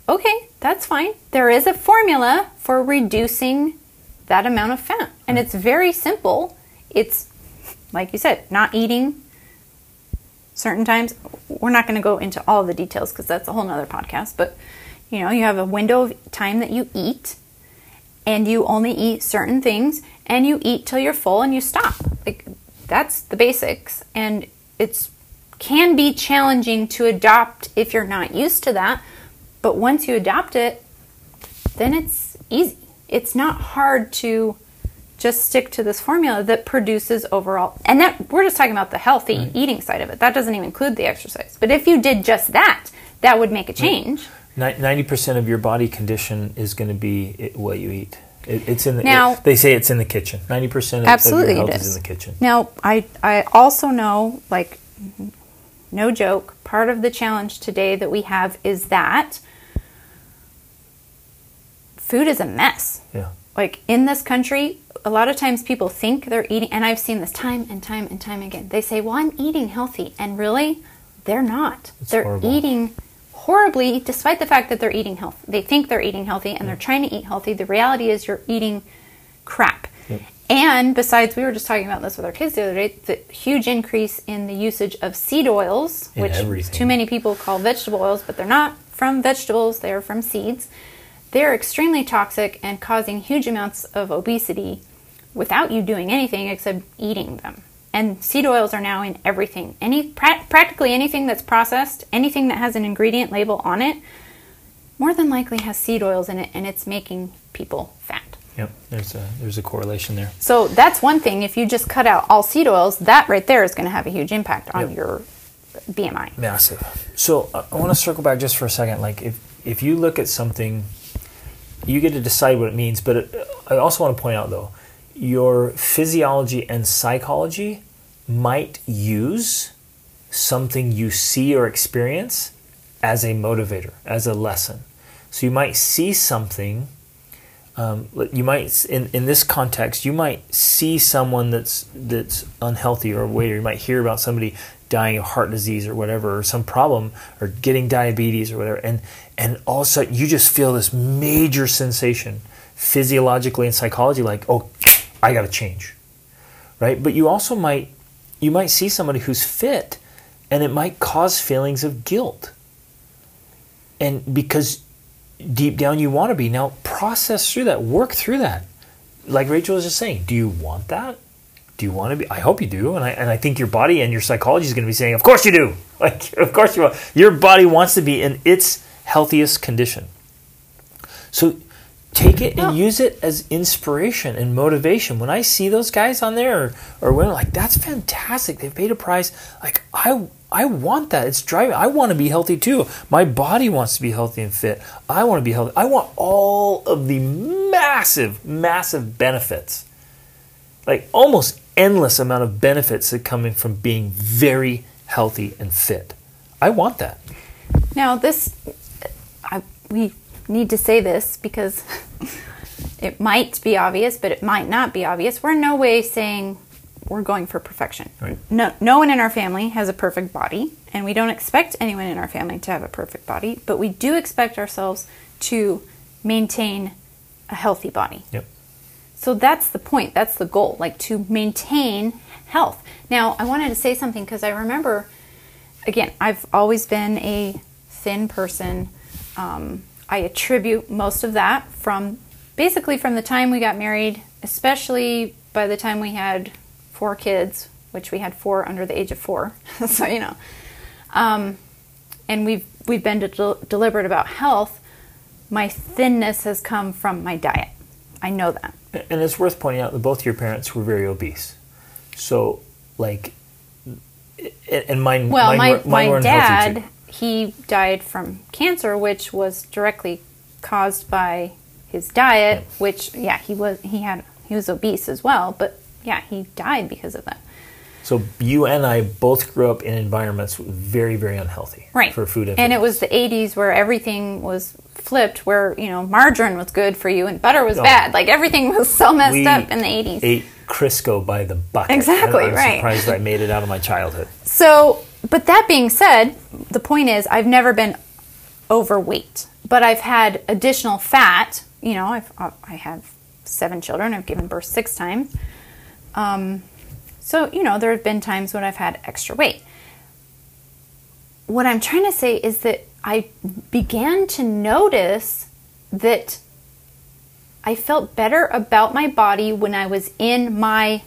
okay, that's fine. There is a formula for reducing that amount of fat. And it's very simple. It's, like you said, not eating certain times. We're not going to go into all the details because that's a whole nother podcast. But, you know, you have a window of time that you eat and you only eat certain things and you eat till you're full and you stop. Like, that's the basics. And it's can be challenging to adopt if you're not used to that. But once you adopt it, then it's easy. It's not hard to just stick to this formula that produces overall. And that we're just talking about the healthy eating side of it. That doesn't even include the exercise. But if you did just that, that would make a change. Ninety percent of your body condition is going to be what you eat. It, it's in the. Now- it- they say it's in the kitchen. Ninety percent of, Absolutely of your health is. is. in the kitchen. Now, I I also know like no joke, part of the challenge today that we have is that food is a mess. Yeah. Like in this country, a lot of times people think they're eating, and I've seen this time and time and time again. They say, Well, I'm eating healthy. And really, they're not. It's they're horrible. eating horribly, despite the fact that they're eating health. They think they're eating healthy and they're trying to eat healthy. The reality is, you're eating crap. And besides, we were just talking about this with our kids the other day the huge increase in the usage of seed oils, In which everything. too many people call vegetable oils, but they're not from vegetables, they're from seeds. They're extremely toxic and causing huge amounts of obesity without you doing anything except eating them. And seed oils are now in everything. Any pra- practically anything that's processed, anything that has an ingredient label on it, more than likely has seed oils in it and it's making people fat. Yep. There's a there's a correlation there. So that's one thing. If you just cut out all seed oils, that right there is going to have a huge impact on Yep. your BMI. Massive. So uh, I want to circle back just for a second. Like if if you look at something, you get to decide what it means. But it, I also want to point out though, your physiology and psychology might use something you see or experience as a motivator, as a lesson. So you might see something. Um, you might, in, in this context, you might see someone that's that's unhealthy or weight, or you might hear about somebody dying of heart disease or whatever, or some problem, or getting diabetes or whatever, and and all of a sudden you just feel this major sensation, physiologically and psychology like, oh, I got to change, right? But you also might you might see somebody who's fit, and it might cause feelings of guilt, and because deep down you want to be. Now process through that, work through that. Like Rachel was just saying, do you want that? Do you want to be? I hope you do, and I and I think your body and your psychology is going to be saying, of course you do. Like of course you want. Your body wants to be in its healthiest condition. So take it and use it as inspiration and motivation. When I see those guys on there or, or women, like that's fantastic. They've paid a price. Like I I want that. It's driving. I want to be healthy too. My body wants to be healthy and fit. I want to be healthy. I want all of the massive, massive benefits. Like almost endless amount of benefits that coming from being very healthy and fit. I want that. Now, this we need to say this because it might be obvious, but it might not be obvious. We're in no way saying we're going for perfection. Right. No, no one in our family has a perfect body, and we don't expect anyone in our family to have a perfect body, but we do expect ourselves to maintain a healthy body. Yep. So that's the point. That's the goal, like to maintain health. Now, I wanted to say something because I remember, again, I've always been a thin person. Um, I attribute most of that from basically from the time we got married, especially by the time we had four kids, which we had four under the age of four. so you know, um, and we've we've been del- deliberate about health. My thinness has come from my diet. I know that. And it's worth pointing out that both your parents were very obese. So, like, and mine, Well, mine my, were, mine my dad, he died from cancer, which was directly caused by his diet. Which, yeah, he was he had he was obese as well, but yeah, he died because of that. So you and I both grew up in environments very, very unhealthy Right. for food and and it was the 80s where everything was flipped, where you know margarine was good for you and butter was Oh. bad. Like everything was so messed we up in the 80s. ate Crisco by the bucket. Exactly, I'm right. surprised that I made it out of my childhood. So, but that being said, the point is, I've never been overweight, but I've had additional fat. You know, I've uh, I have seven children. I've given birth six times. Um, so you know, there have been times when I've had extra weight. What I'm trying to say is that I began to notice that I felt better about my body when I was in my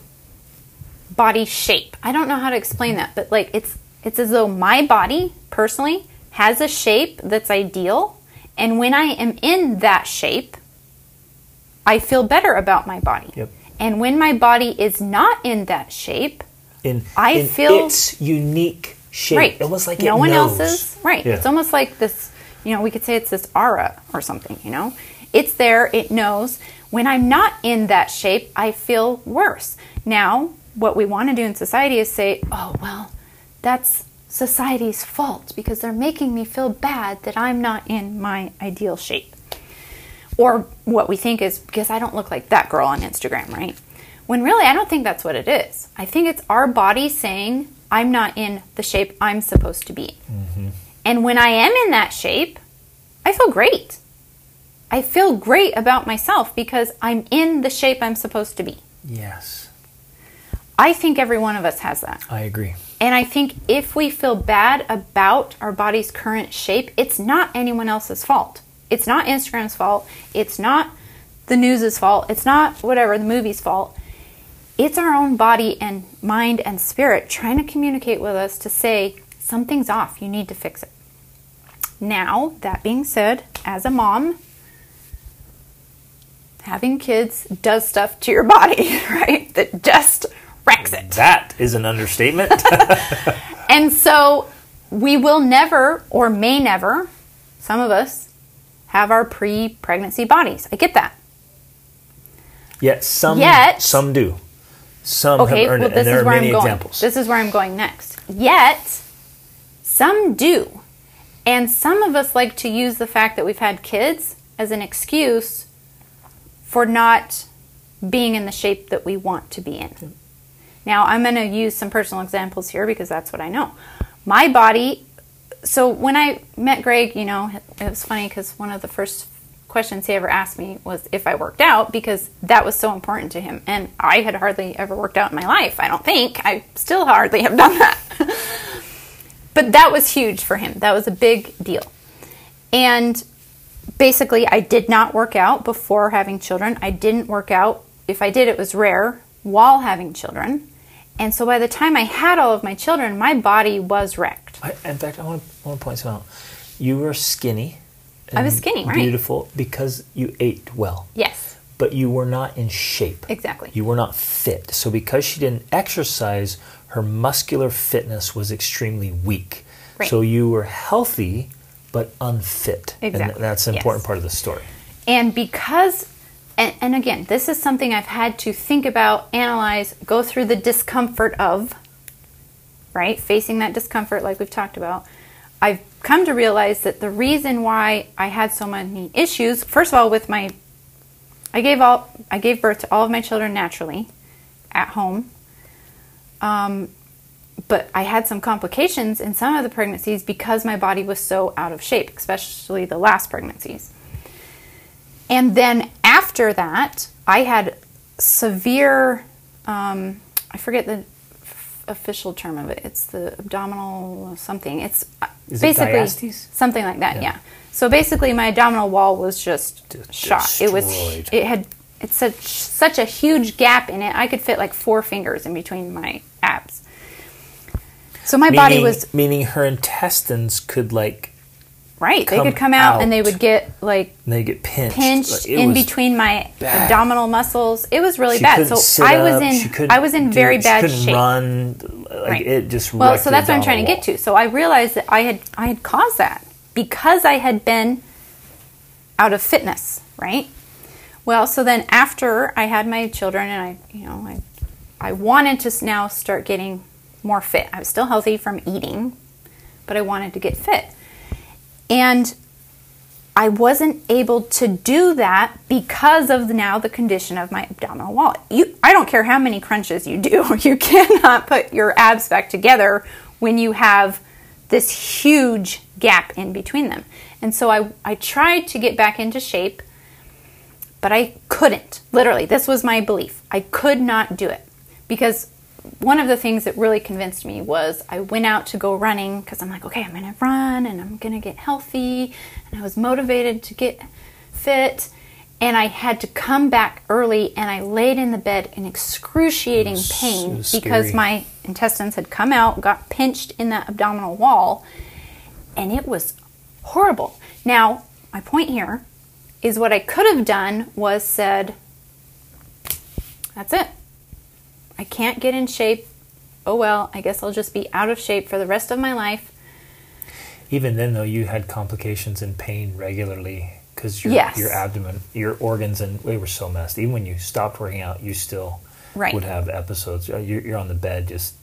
body shape. I don't know how to explain that, but like it's it's as though my body personally has a shape that's ideal, and when I am in that shape, I feel better about my body. Yep. And when my body is not in that shape, In, I in feel- its unique shape. right, Almost like no one knows. else's. Right. Yeah. It's almost like this. You know, we could say it's this aura or something. You know, it's there. It knows. When I'm not in that shape, I feel worse. Now, what we want to do in society is say, "Oh well, that's society's fault because they're making me feel bad that I'm not in my ideal shape." Or what we think is because I don't look like that girl on Instagram, right? When really, I don't think that's what it is. I think it's our body saying, I'm not in the shape I'm supposed to be. Mm-hmm. And when I am in that shape, I feel great. I feel great about myself because I'm in the shape I'm supposed to be. Yes, I think every one of us has that. I agree. And I think if we feel bad about our body's current shape, it's not anyone else's fault. It's not Instagram's fault. It's not the news's fault. It's not whatever, the movie's fault. It's our own body and mind and spirit trying to communicate with us to say, something's off. You need to fix it. Now, that being said, as a mom, having kids does stuff to your body, right? That just wrecks it. That is an understatement. And so we will never or may never, some of us, have our pre pregnancy bodies. I get that. Yet some Yet- some do. Some Okay, have earned well, it, and there is are where many I'm going. examples. This is where I'm going next. Yet, some do. And some of us like to use the fact that we've had kids as an excuse for not being in the shape that we want to be in. Hmm. Now, I'm going to use some personal examples here because that's what I know. My body, so when I met Greg, you know, it was funny because one of the first questions he ever asked me was if I worked out because that was so important to him. And I had hardly ever worked out in my life, I don't think. I still hardly have done that. but that was huge for him. That was a big deal. And basically, I did not work out before having children. I didn't work out. If I did, it was rare while having children. And so by the time I had all of my children, my body was wrecked. I, in fact, I want to, want to point something out. You were skinny. I was skinny, right. Beautiful because you ate well, Yes, but you were not in shape. exactly. You were not fit. So because she didn't exercise, her muscular fitness was extremely weak. Right. So you were healthy but unfit. And Exactly. that's an Yes. important part of the story. And because, and, and again, this is something I've had to think about, analyze, go through the discomfort of, right? Facing that discomfort, like we've talked about. I've come to realize that the reason why I had so many issues, first of all, with my, I gave all, I gave birth to all of my children naturally, at home. Um, but I had some complications in some of the pregnancies because my body was so out of shape, especially the last pregnancies. And then after that, I had severe, um, I forget the official term of it. It's the abdominal something. It's uh, Is basically diastasis? something like that. Yeah. Yeah. So basically, my abdominal wall was just D- shot. It was. It had. It's such such a huge gap in it. I could fit like four fingers in between my abs. So my body was meaning her intestines could like right. They could come out, and they would get like they get pinched. pinched Like, in between my bad. abdominal muscles. It was really she bad. So I was up, in I was in do- very she bad couldn't shape. Run like Right. it just Well, so that's what I'm trying to get to. So I realized that I had I had caused that because I had been out of fitness, right? Well, so then after I had my children and I, you know, I I wanted to now start getting more fit. I was still healthy from eating, but I wanted to get fit. And I wasn't able to do that because of now the condition of my abdominal wall. You, I don't care how many crunches you do, you cannot put your abs back together when you have this huge gap in between them. And so I, I tried to get back into shape, but I couldn't. Literally, this was my belief. I could not do it because one of the things that really convinced me was I went out to go running because I'm like, okay, I'm going to run and I'm going to get healthy. And I was motivated to get fit. And I had to come back early and I laid in the bed in excruciating pain because my intestines had come out, got pinched in that abdominal wall, and it was horrible. Now, my point here is what I could have done was said, that's it. I can't get in shape. Oh well, I guess I'll just be out of shape for the rest of my life. Even then, though, you had complications and pain regularly because your Yes. your abdomen, your organs, and they were so messed. Even when you stopped working out, you still Right. would have episodes. Uh, You're, you're on the bed just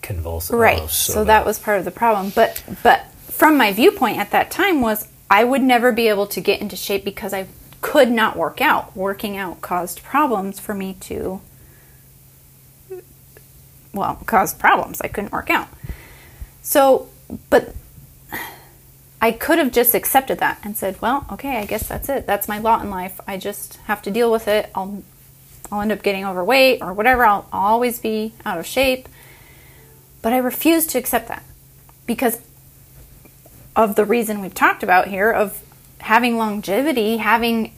convulsing. Right. Oh, so so, that was part of the problem. But but from my viewpoint at that time was I would never be able to get into shape because I could not work out. Working out caused problems for me to well, caused problems. I couldn't work out. So, but I could have just accepted that and said, "Well, okay, I guess that's it. That's my lot in life. I just have to deal with it. I'll I'll end up getting overweight or whatever. I'll, I'll always be out of shape." But I refuse to accept that because of the reason we've talked about here of having longevity, having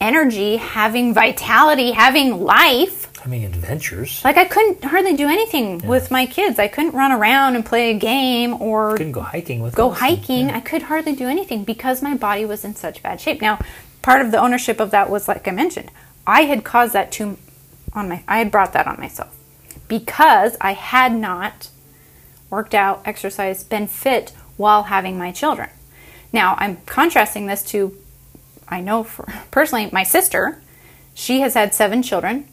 energy, having vitality, having life. Having adventures. Like I couldn't hardly do anything with my kids. I couldn't run around and play a game or couldn't go hiking with go hiking. I could hardly do anything because my body was in such bad shape. Now, part of the ownership of that was like I mentioned, I had caused that to on my I had brought that on myself because I had not worked out, exercised, been fit while having my children. Now, I'm contrasting this to I know for personally my sister, she has had 7 children,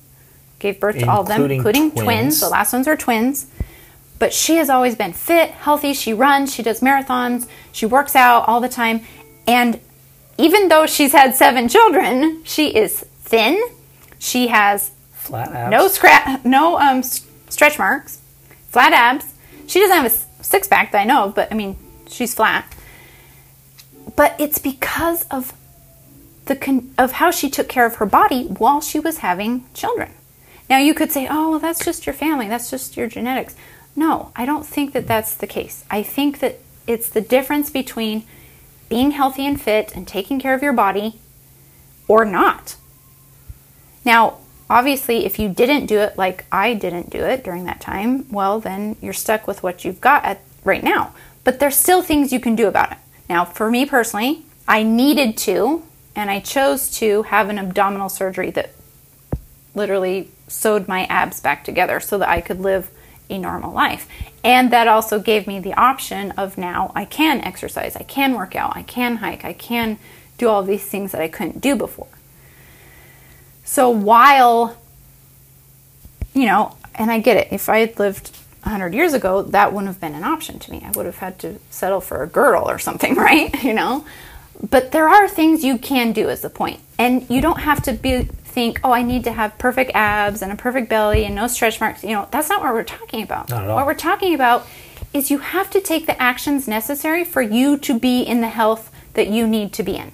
gave birth to all of them Including twins. twins. The last ones are twins but she has always been fit, healthy. She runs, she does marathons, she works out all the time. And even though she's had seven children, she is thin. She has Flat abs. no scra- no um, stretch marks, flat abs. She doesn't have a six pack that I know of, but I mean, she's flat. But it's because of the con- of how she took care of her body while she was having children. Now you could say, "Oh, well, that's just your family. That's just your genetics." No, I don't think that that's the case. I think that it's the difference between being healthy and fit and taking care of your body or not. Now, obviously, if you didn't do it like I didn't do it during that time, well, then you're stuck with what you've got at right now. But there's still things you can do about it. Now, for me personally, I needed to, and I chose to have an abdominal surgery that literally sewed my abs back together so that I could live a normal life. And that also gave me the option of now I can exercise, I can work out, I can hike, I can do all these things that I couldn't do before. So while, you know, and I get it, if I had lived 100 years ago, that wouldn't have been an option to me. I would have had to settle for a girdle or something, right? You know? But there are things you can do, is the point. And you don't have to be think, oh, I need to have perfect abs and a perfect belly and no stretch marks. You know, that's not what we're talking about. Not at all. What we're talking about is you have to take the actions necessary for you to be in the health that you need to be in.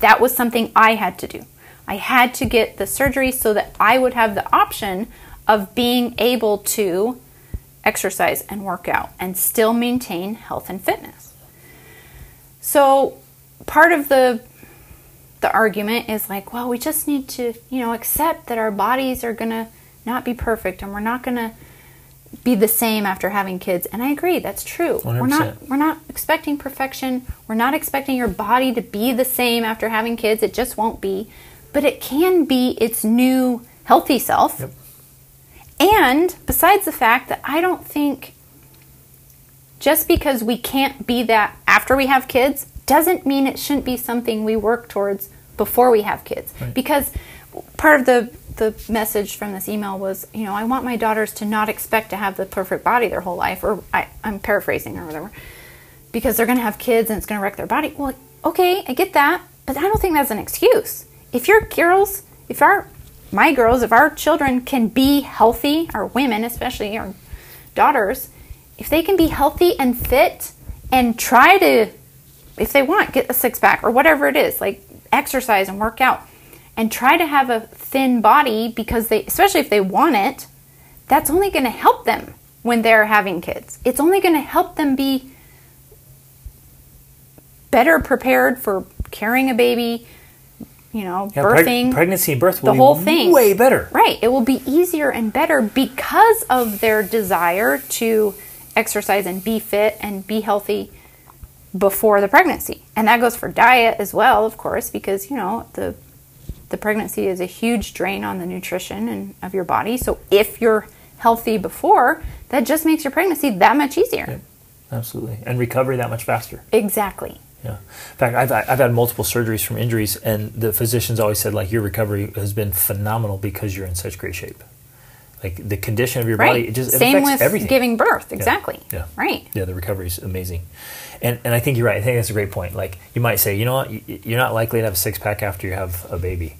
That was something I had to do. I had to get the surgery so that I would have the option of being able to exercise and work out and still maintain health and fitness. So, part of the the argument is like, well, we just need to, you know, accept that our bodies are going to not be perfect and we're not going to be the same after having kids. And I agree, that's true. we are not we're not expecting perfection. We're not expecting your body to be the same after having kids. It just won't be. But it can be its new healthy self. Yep. And besides the fact that I don't think just because we can't be that after we have kids doesn't mean it shouldn't be something we work towards before we have kids. Right. Because part of the the message from this email was, you know, I want my daughters to not expect to have the perfect body their whole life, or I, I'm paraphrasing or whatever, because they're going to have kids and it's going to wreck their body. Well, okay, I get that, but I don't think that's an excuse. If your girls, if our my girls, if our children can be healthy, our women especially, our daughters, if they can be healthy and fit and try to, if they want, get a six pack or whatever it is, like exercise and work out and try to have a thin body because they, especially if they want it, that's only going to help them when they're having kids. It's only going to help them be better prepared for carrying a baby, you know, Yeah, preg- birthing. pregnancy birth will the whole thing. way better. Right. It will be easier and better because of their desire to exercise and be fit and be healthy before the pregnancy. And that goes for diet as well, of course, because you know, the the pregnancy is a huge drain on the nutrition and of your body. So if you're healthy before, that just makes your pregnancy that much easier. Absolutely. And recovery that much faster. Exactly. Yeah. In fact, I've, I've had multiple surgeries from injuries, and the physicians always said, like, your recovery has been phenomenal because you're in such great shape. Like, the condition of your Right. body, it just it Same affects with everything. giving birth. Exactly. Yeah. Right. Yeah, the recovery is amazing. And, and I think you're right. I think that's a great point. Like, you might say, you know what, You- you're not likely to have a six pack after you have a baby.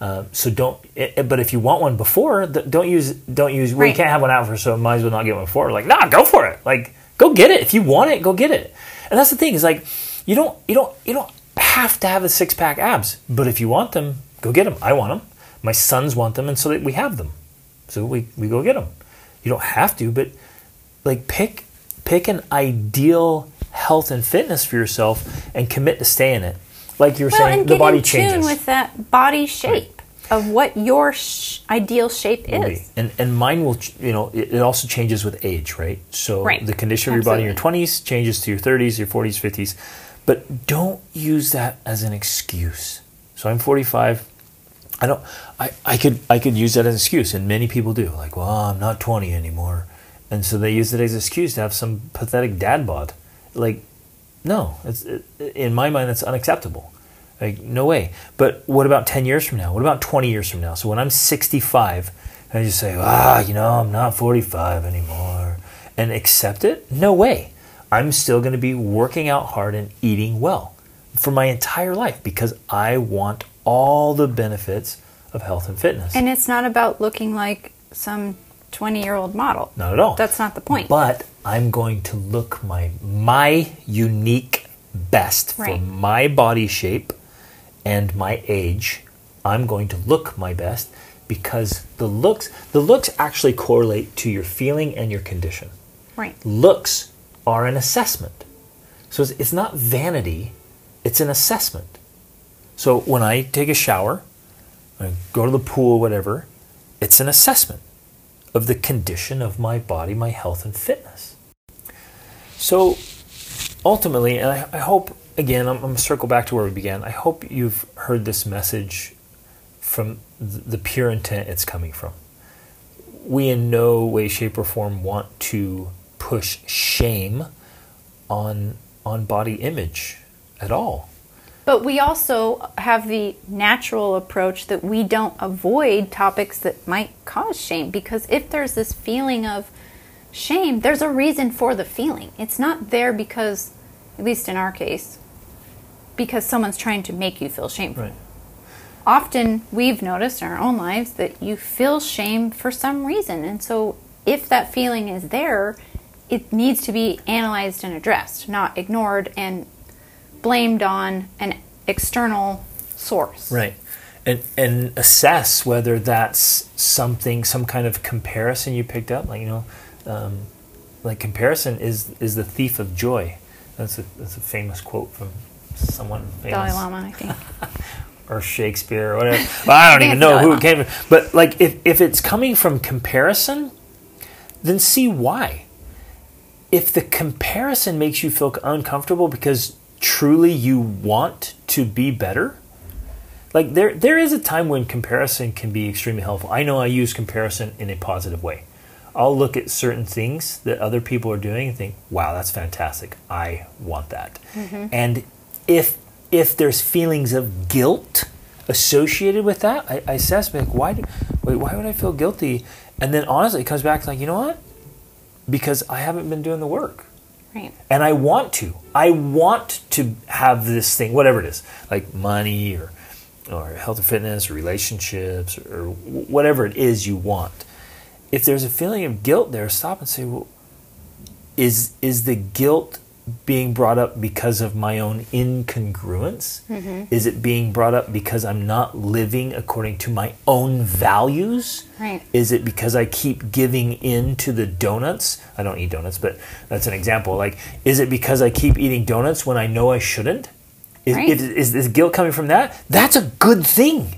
Um, so don't. It, it- but if you want one before, don't use. Don't use. Well, you can't have one after, so might as well not get one before. Like, nah, go for it. Like, go get it. If you want it, go get it. And that's the thing is like, you don't. You don't. You don't have to have the six pack abs. But if you want them, go get them. I want them. My sons want them, and so that we have them. So we we go get them. You don't have to, but like pick pick an ideal health and fitness for yourself and commit to stay in it. Like you were Well, saying, the body in tune changes. with that body shape of what your sh- ideal shape is. And and mine will, ch- you know, it, it also changes with age, right? So Right. the condition of your body in your 20s changes to your 30s, your 40s, 50s. But don't use that as an excuse. So I'm 45. I don't. I, I could I could use that as an excuse, and many people do. Like, well, I'm not 20 anymore, and so they use it as an excuse to have some pathetic dad bod. Like, no, it's it, in my mind that's unacceptable. Like, no way. But what about 10 years from now? What about 20 years from now? So when I'm 65, and I just say, ah, you know, I'm not 45 anymore, and accept it? No way. I'm still going to be working out hard and eating well for my entire life because I want all the benefits of health and fitness. And it's not about looking like some 20 year old model. not at all. That's not the point. But I'm going to look my my unique best for my body shape and my age. I'm going to look my best because the looks the looks actually correlate to your feeling and your condition. right. Looks are an assessment. So it's, it's not vanity, it's an assessment. So when I take a shower, I go to the pool, whatever, it's an assessment of the condition of my body, my health, and fitness. So ultimately, and I, I hope, again, I'm, I'm going to circle back to where we began. I hope you've heard this message from the pure intent it's coming from. We, in no way, shape, or form, want to push shame on on body image at all. But we also have the natural approach that we don't avoid topics that might cause shame because if there's this feeling of shame, there's a reason for the feeling. It's not there because, at least in our case, because someone's trying to make you feel shameful. Right. Often we've noticed in our own lives that you feel shame for some reason. And so if that feeling is there, it needs to be analyzed and addressed, not ignored and blamed on an external source. Right. And, and assess whether that's something, some kind of comparison you picked up. Like, you know, um, like comparison is, is the thief of joy. That's a, that's a famous quote from someone famous. Dalai Lama, I think. or Shakespeare or whatever. Well, I don't even know who it came from. But like if, if it's coming from comparison, then see why. If the comparison makes you feel uncomfortable because truly you want to be better, like there there is a time when comparison can be extremely helpful. I know I use comparison in a positive way. I'll look at certain things that other people are doing and think, "Wow, that's fantastic. I want that." Mm-hmm. And if if there's feelings of guilt associated with that, I, I assess like, why do, wait, why would I feel guilty? And then honestly, it comes back like, you know what? Because I haven't been doing the work. Right. And I want to. I want to have this thing, whatever it is, like money or or health or fitness or relationships or, or whatever it is you want. If there's a feeling of guilt there, stop and say, well, is is the guilt being brought up because of my own incongruence? Mm-hmm. Is it being brought up because I'm not living according to my own values? Right. Is it because I keep giving in to the donuts? I don't eat donuts, but that's an example. Like, is it because I keep eating donuts when I know I shouldn't? Is, Right. is, is, is guilt coming from that? That's a good thing.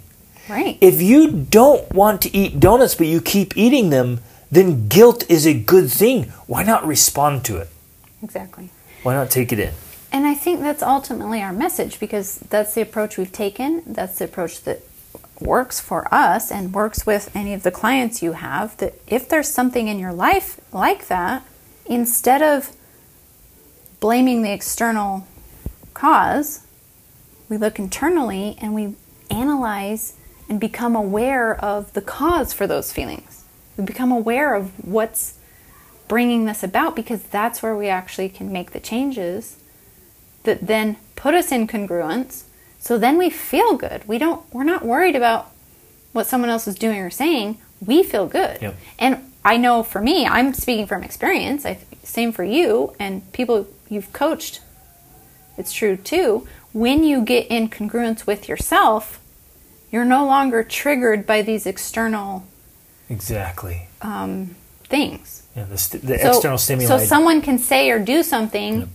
Right. If you don't want to eat donuts but you keep eating them, then guilt is a good thing. Why not respond to it? exactly. Why not take it in? And I think that's ultimately our message because that's the approach we've taken. That's the approach that works for us and works with any of the clients you have. That if there's something in your life like that, instead of blaming the external cause, we look internally and we analyze and become aware of the cause for those feelings. We become aware of what's bringing this about because that's where we actually can make the changes that then put us in congruence. So then we feel good. We don't we're not worried about what someone else is doing or saying. We feel good. Yep. and i know for me i'm speaking from experience. I, same for you and people you've coached. It's true too. When you get in congruence with yourself you're no longer triggered by these external Exactly. um, things Yeah, the, st- the so, external stimuli. So someone can say or do something,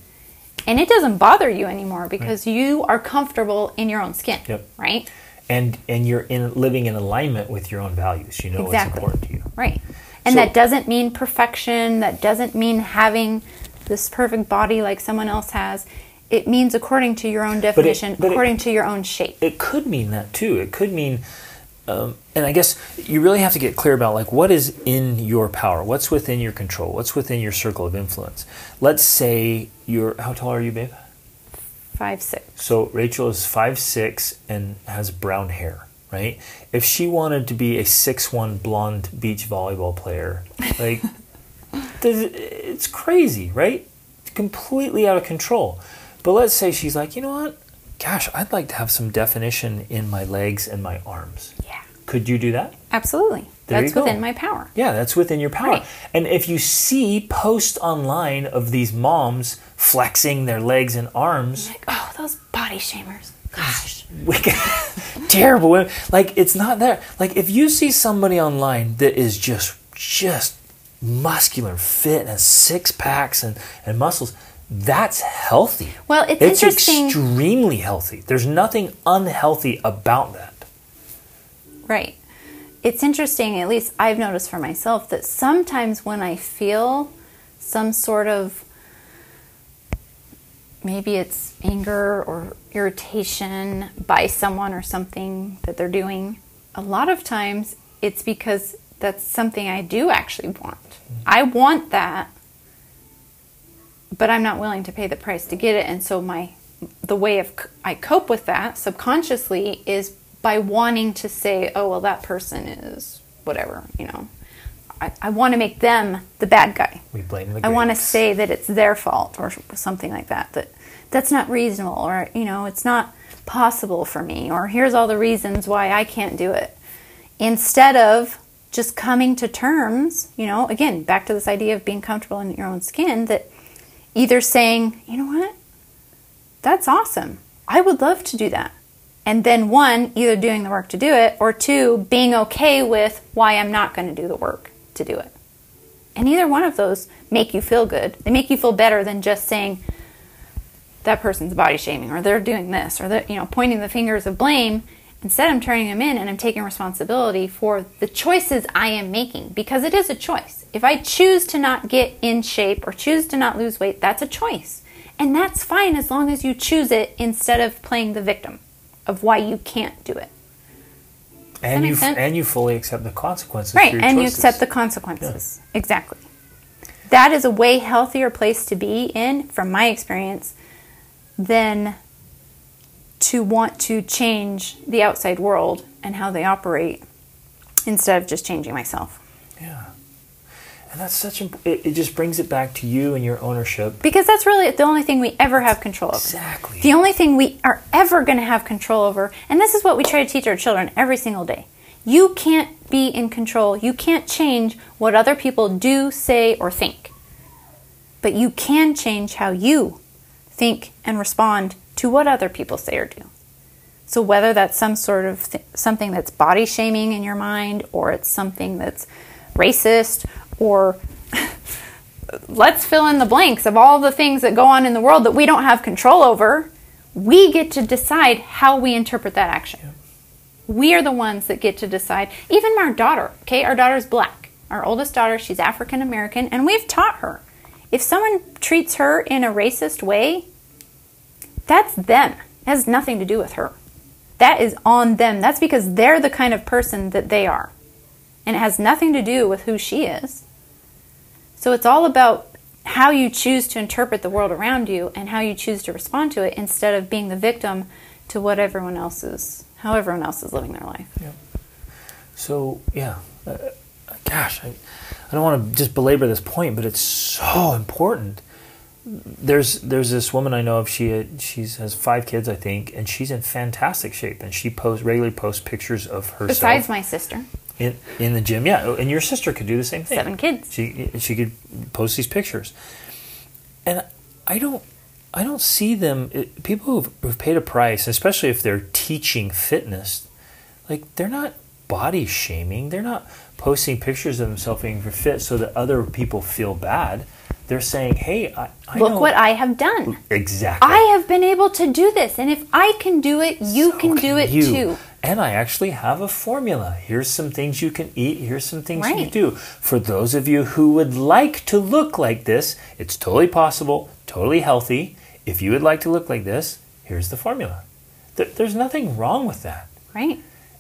and it doesn't bother you anymore because you are comfortable in your own skin, Yep. right? and and you're in living in alignment with your own values. You know Exactly. what's important to you. Right. And So- that doesn't mean perfection. That doesn't mean having this perfect body like someone else has. It means according to your own definition, but it- according to your own shape. It could mean that too. It could mean, um, and I guess you really have to get clear about like what is in your power, what's within your control, what's within your circle of influence. Let's say you're how tall are you, babe? Five, six. So Rachel is five six and has brown hair, right? If she wanted to be a six one blonde beach volleyball player, like it's crazy, right? It's Completely out of control. But let's say she's like, you know what? Gosh, I'd like to have some definition in my legs and my arms. Could you do that? Absolutely. There That's within my power. Yeah, that's within your power. Right. And if you see posts online of these moms flexing their legs and arms, Like, oh, those body shamers. Gosh. wicked, terrible women. Like it's not there. Like if you see somebody online that is just just muscular, fit, and six packs and, and muscles, that's healthy. Well, it's It's interesting. extremely healthy. There's nothing unhealthy about that. Right. It's interesting, at least I've noticed for myself, that sometimes when I feel some sort of maybe it's anger or irritation by someone or something that they're doing, a lot of times it's because that's something I do actually want. I want that, but I'm not willing to pay the price to get it. And so my the way of I cope with that subconsciously is by wanting to say, "Oh, well, that person is whatever," you know. I, I want to make them the bad guy. We blame the I want to say that it's their fault or something like that. That that's not reasonable, or you know, it's not possible for me, or here's all the reasons why I can't do it. Instead of just coming to terms, you know, again, back to this idea of being comfortable in your own skin, that either saying, you know what, that's awesome. I would love to do that. And then one, either doing the work to do it, or two, being okay with why I'm not going to do the work to do it. And either one of those make you feel good. They make you feel better than just saying that person's body shaming or they're doing this or they're, you know, pointing the fingers of blame. Instead, I'm turning them in and I'm taking responsibility for the choices I am making because it is a choice. If I choose to not get in shape or choose to not lose weight, that's a choice. And that's fine as long as you choose it instead of playing the victim of why you can't do it. and make you sense? and you fully accept the consequences. Right, and you accept the consequences. Exactly. That is a way healthier place to be in, from my experience, than to want to change the outside world and how they operate instead of just changing myself. Yeah, and that's such. Imp- it, it just brings it back to you and your ownership. Because that's really the only thing we ever have control over. Exactly. The only thing we are ever going to have control over, and this is what we try to teach our children every single day. You can't be in control. You can't change what other people do, say, or think. But you can change how you think and respond to what other people say or do. So whether that's some sort of th- something that's body shaming in your mind, or it's something that's racist, or let's fill in the blanks of all the things that go on in the world that we don't have control over. We get to decide how we interpret that action. We are the ones that get to decide. Even our daughter, okay, our daughter's black. Our oldest daughter, she's African American, and we've taught her if someone treats her in a racist way, that's them. It has nothing to do with her. That is on them. That's because they're the kind of person that they are. And it has nothing to do with who she is. So it's all about how you choose to interpret the world around you and how you choose to respond to it instead of being the victim to what everyone else is, how everyone else is living their life. Yeah. So yeah, uh, gosh, I, I don't want to just belabor this point, but it's so important. There's there's this woman I know of. She she's has five kids, I think, and she's in fantastic shape. And she posts regularly posts pictures of herself Besides my sister, in in the gym. Yeah, and your sister could do the same thing. seven kids. She she could post these pictures, and I don't I don't see them. It, people who've, who've paid a price, especially if they're teaching fitness, like they're not body shaming. They're not posting pictures of themselves being fit so that other people feel bad. They're saying, "Hey, I, I Look know what I have done. exactly. I have been able to do this, and if I can do it, you So can do it you. too. And I actually have a formula. Here's some things you can eat. Here's some things you Right. do. For those of you who would like to look like this, it's totally possible, totally healthy. If you would like to look like this, here's the formula. There- There's nothing wrong with that. Right?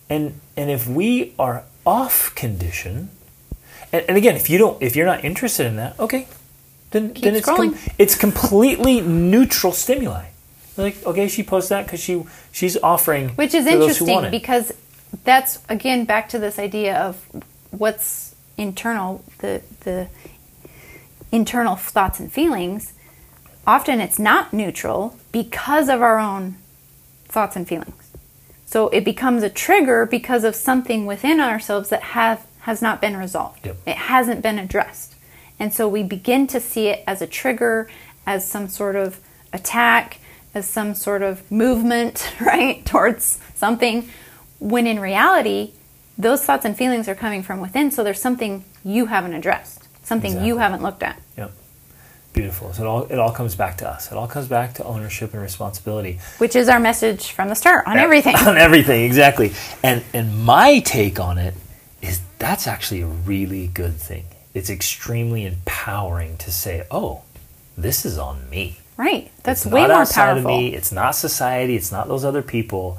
And and if we are off condition, and, and again, if you don't, if you're not interested in that, okay, then then it's com- it's completely neutral stimuli. Like okay, she posts that because she she's offering, Which is for those who want interesting because that's again back to this idea of what's internal, the the internal thoughts and feelings. Often it's not neutral because of our own thoughts and feelings. So it becomes a trigger because of something within ourselves that have has not been resolved. Yep. It hasn't been addressed. And so we begin to see it as a trigger, as some sort of attack, as some sort of movement, right, towards something, when in reality, those thoughts and feelings are coming from within, so there's something you haven't addressed, something you haven't looked at. Yep. Beautiful. So it all it all comes back to us. It all comes back to ownership and responsibility. Which is our message from the start on everything. on everything, exactly. And and my take on it is that's actually a really good thing. It's extremely empowering to say, "Oh, this is on me." Right. That's It's way not more outside powerful. of me. It's not society. It's not those other people.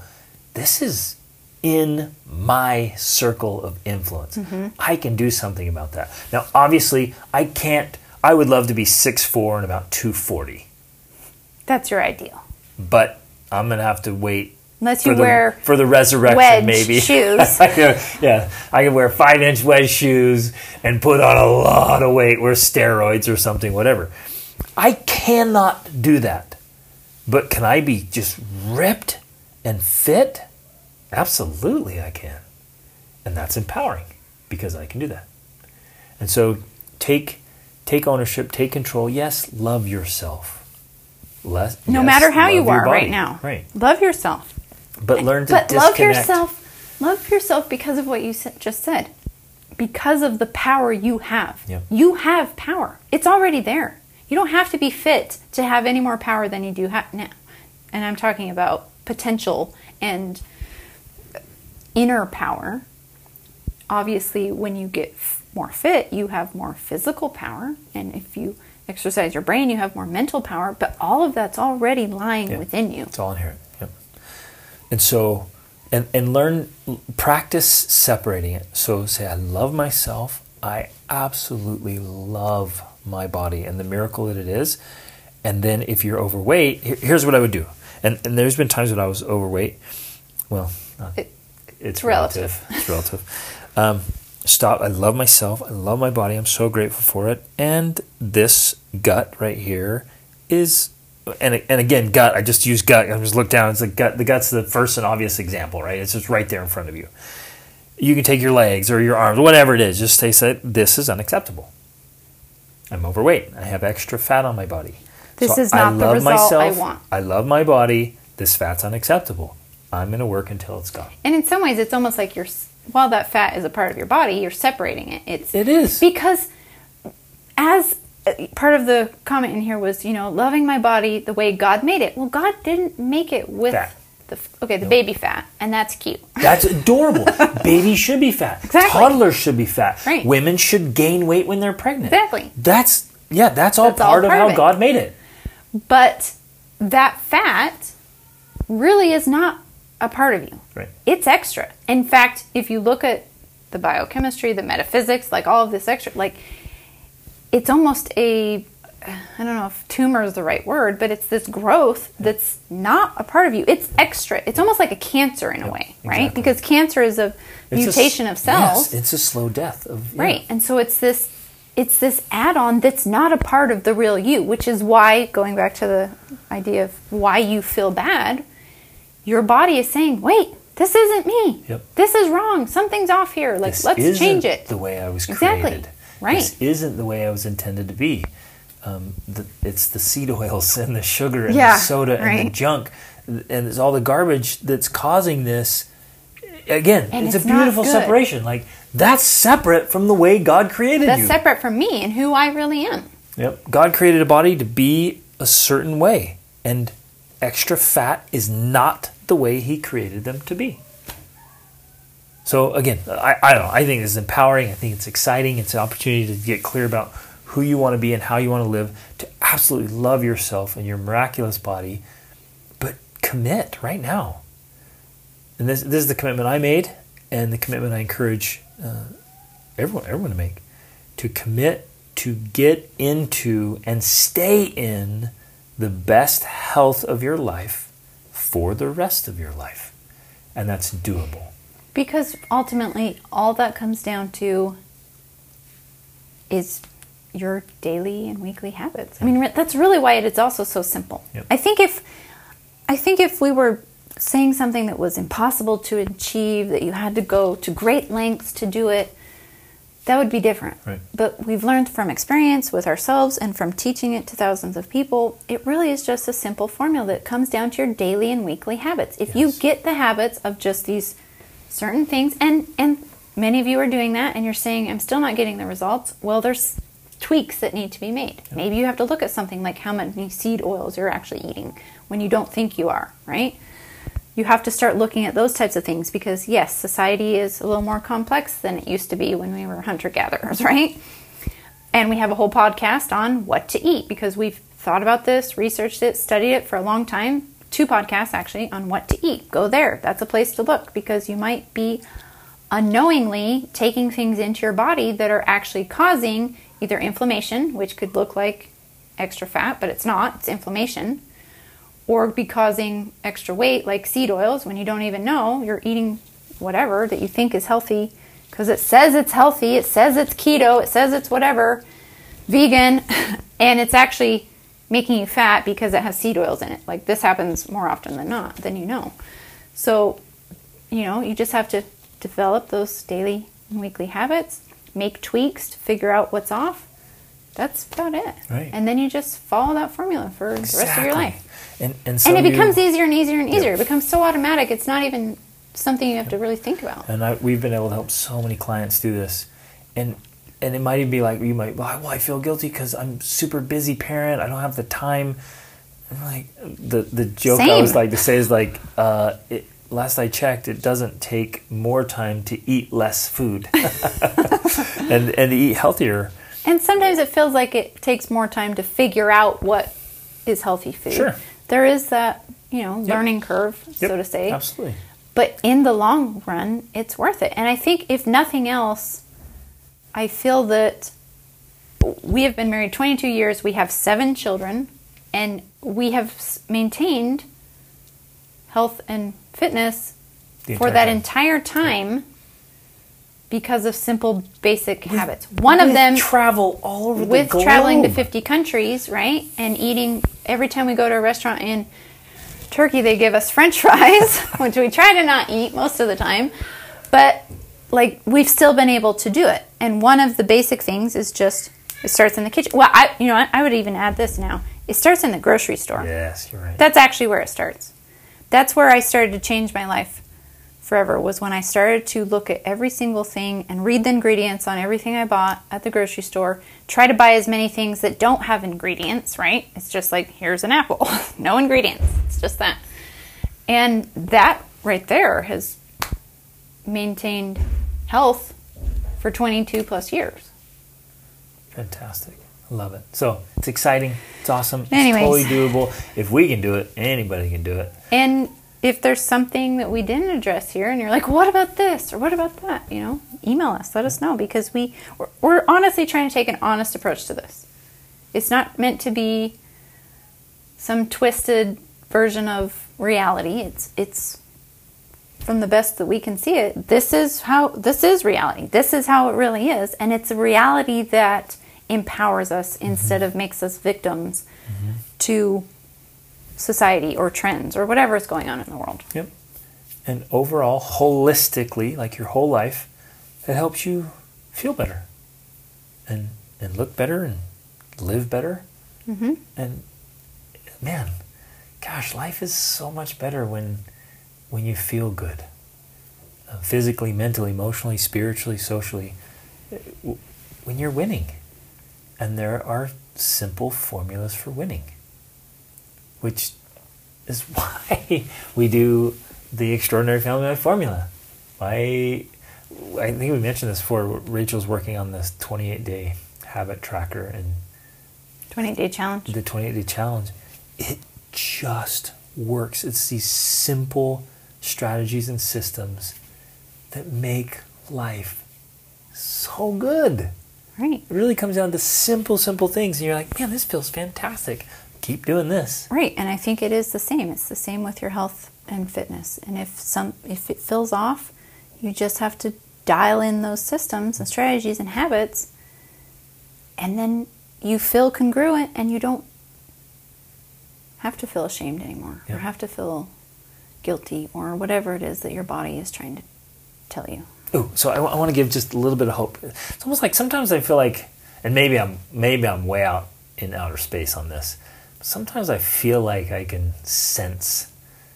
This is in my circle of influence. Mm-hmm. I can do something about that. Now, obviously, I can't. I would love to be 6'4 and about 240 That's your ideal. but I'm gonna have to wait Unless you for the, wear for the resurrection, maybe shoes. yeah, I can wear five inch wedge shoes and put on a lot of weight, wear steroids or something, whatever. I cannot do that. But can I be just ripped and fit? Absolutely, I can. And that's empowering because I can do that. And so take take ownership, take control. Yes, love yourself. Less, no yes, matter how you are right now. Right. Love yourself. But learn to but disconnect. love yourself. Love yourself because of what you just said. Because of the power you have. Yeah. You have power. It's already there. You don't have to be fit to have any more power than you do have now. And I'm talking about potential and inner power. Obviously, when you get f- more fit, you have more physical power. And if you exercise your brain, you have more mental power. But all of that's already lying Yeah. within you. It's all inherent. Yep. And so, and and learn, practice separating it. So say, I love myself. I absolutely love my body and the miracle that it is. And then if you're overweight, here- here's what I would do. And and there's been times when I was overweight. Well, not, It- it's relative. relative. It's relative. Um, stop. I love myself. I love my body. I'm so grateful for it. And this gut right here is, and and again, gut. I just use gut. I just look down. It's the gut. The gut's the first and obvious example, right? It's just right there in front of you. You can take your legs or your arms, whatever it is. Just say this is unacceptable. I'm overweight. I have extra fat on my body. This So is not the love result I want. I love my body. This fat's unacceptable. I'm going to work until it's gone. And in some ways, it's almost like you're, while that fat is a part of your body, you're separating it. It's It is. because as uh, part of the comment in here was, you know, loving my body the way God made it. Well, God didn't make it with Fat. The okay, the baby fat, and that's cute. That's adorable. Babies should be fat. Exactly. Toddlers should be fat. Right. Women should gain weight when they're pregnant. Exactly. That's yeah. That's all That's all part of how of. God made it. But that fat really is not a part of you. Right. It's extra. In fact, if you look at the biochemistry, the metaphysics, like all of this extra, like it's almost a I don't know if tumor is the right word, but it's this growth that's not a part of you. It's extra. It's almost like a cancer in a way, right? exactly. Because cancer is a It's mutation s- of cells. Yes, it's a slow death of yeah. Right. And so it's this it's this add-on that's not a part of the real you, which is why going back to the idea of why you feel bad, your body is saying, "Wait, this isn't me. Yep. This is wrong. Something's off here. Like This let's change it." The way I was Exactly. created. Right. This isn't the way I was intended to be. Um, the, it's the seed oils and the sugar and Yeah, the soda and the junk and it's all the garbage that's causing this. Again, it's, it's a beautiful separation. Like that's separate from the way God created That's you. separate from me and who I really am. Yep. God created a body to be a certain way, and extra fat is not the way He created them to be. So again, I, I don't know. I think it's empowering. I think it's exciting. It's an opportunity to get clear about who you want to be and how you want to live. To absolutely love yourself and your miraculous body, but commit right now. And this this is the commitment I made, and the commitment I encourage uh, everyone everyone to make to commit to get into and stay in the best health of your life for the rest of your life. And that's doable. Because ultimately, all that comes down to is your daily and weekly habits. I mean, that's really why it is also so simple. Yep. I think if I think if we were saying something that was impossible to achieve, that you had to go to great lengths to do it, that would be different. Right. But we've learned from experience with ourselves and from teaching it to thousands of people, it really is just a simple formula that comes down to your daily and weekly habits. If you get the habits of just these certain things and and many of you are doing that and you're saying I'm still not getting the results, well there's tweaks that need to be made. Maybe you have to look at something like how many seed oils you're actually eating when you don't think you are, right? you have to start looking at those types of things because yes society is a little more complex than it used to be when we were hunter gatherers right? And we have a whole podcast on what to eat because we've thought about this researched it studied it for a long time. Two podcasts actually on what to eat. Go there. That's a place to look because you might be unknowingly taking things into your body that are actually causing either inflammation which could look like extra fat but it's not it's inflammation or be causing extra weight, like seed oils, when you don't even know you're eating whatever that you think is healthy because it says it's healthy, it says it's keto, it says it's whatever, vegan, and it's actually making you fat because it has seed oils in it. Like this happens more often than not, than you know. So, you know, you just have to develop those daily and weekly habits, make tweaks to figure out what's off. That's about it. Right. And then you just follow that formula for the rest of your Exactly. life. And and, And it you- becomes easier and easier and easier. Yeah. It becomes so automatic. It's not even something you have to really think about. and I, we've been able to help so many clients do this and and it might even be like you might well I feel guilty because i'm super busy parent i don't have the time I'm like the the joke i was like to say is like uh, it, last i checked it doesn't take more time to eat less food and and to eat healthier And sometimes it feels like it takes more time to figure out what is healthy food. Sure. There is that, you know, learning curve, so to say. absolutely But in the long run, it's worth it. And I think if nothing else, I feel that we have been married 22 years, we have seven children, and we have maintained health and fitness for that entire time because of simple basic habits. One of With them travel all over with traveling to 50 countries, right? And eating every time we go to a restaurant in Turkey, they give us french fries, which we try to not eat most of the time. But like we've still been able to do it. And one of the basic things is just it starts in the kitchen. Well, I you know, I, I would even add this now. It starts in the grocery store. yes you're right That's actually where it starts. That's where I started to change my life forever was when I started to look at every single thing and read the ingredients on everything I bought at the grocery store. Try to buy as many things that don't have ingredients, right? It's just like here's an apple. no ingredients. It's just that. And that right there has maintained health for 22 plus years. Fantastic. Love it. So it's exciting. It's awesome. It's totally doable. If we can do it, anybody can do it. And if there's something that we didn't address here and you're like, what about this or what about that, you know, email us, let us know because we, we're, we're honestly trying to take an honest approach to this. It's not meant to be some twisted version of reality. It's, it's from the best that we can see it. This is how, this is reality. This is how it really is. And it's a reality that empowers us instead of makes us victims to society or trends or whatever is going on in the world. Yep. And overall, holistically, like your whole life, it helps you feel better and and look better and live better. Mm-hmm. And man, gosh, life is so much better when when you feel good, uh, physically, mentally, emotionally, spiritually, socially. Uh, When you're winning, and there are simple formulas for winning, which is why we do the extraordinary family life formula. Why I think we mentioned this before. Rachel's working on this 28 day habit tracker and 28 day challenge. the 28 day challenge. It just works. It's these simple strategies and systems that make life so good. Right. It really comes down to simple, simple things. And you're like, man, this feels fantastic. Keep doing this. Right. And I think it is the same. It's the same with your health and fitness. And if some if it feels off, you just have to dial in those systems and strategies and habits and then you feel congruent and you don't have to feel ashamed anymore Yeah. or have to feel guilty or whatever it is that your body is trying to tell you. Ooh, so I, want to give just a little bit of hope. It's almost like sometimes I feel like, and maybe I'm maybe I'm way out in outer space on this. Sometimes I feel like I can sense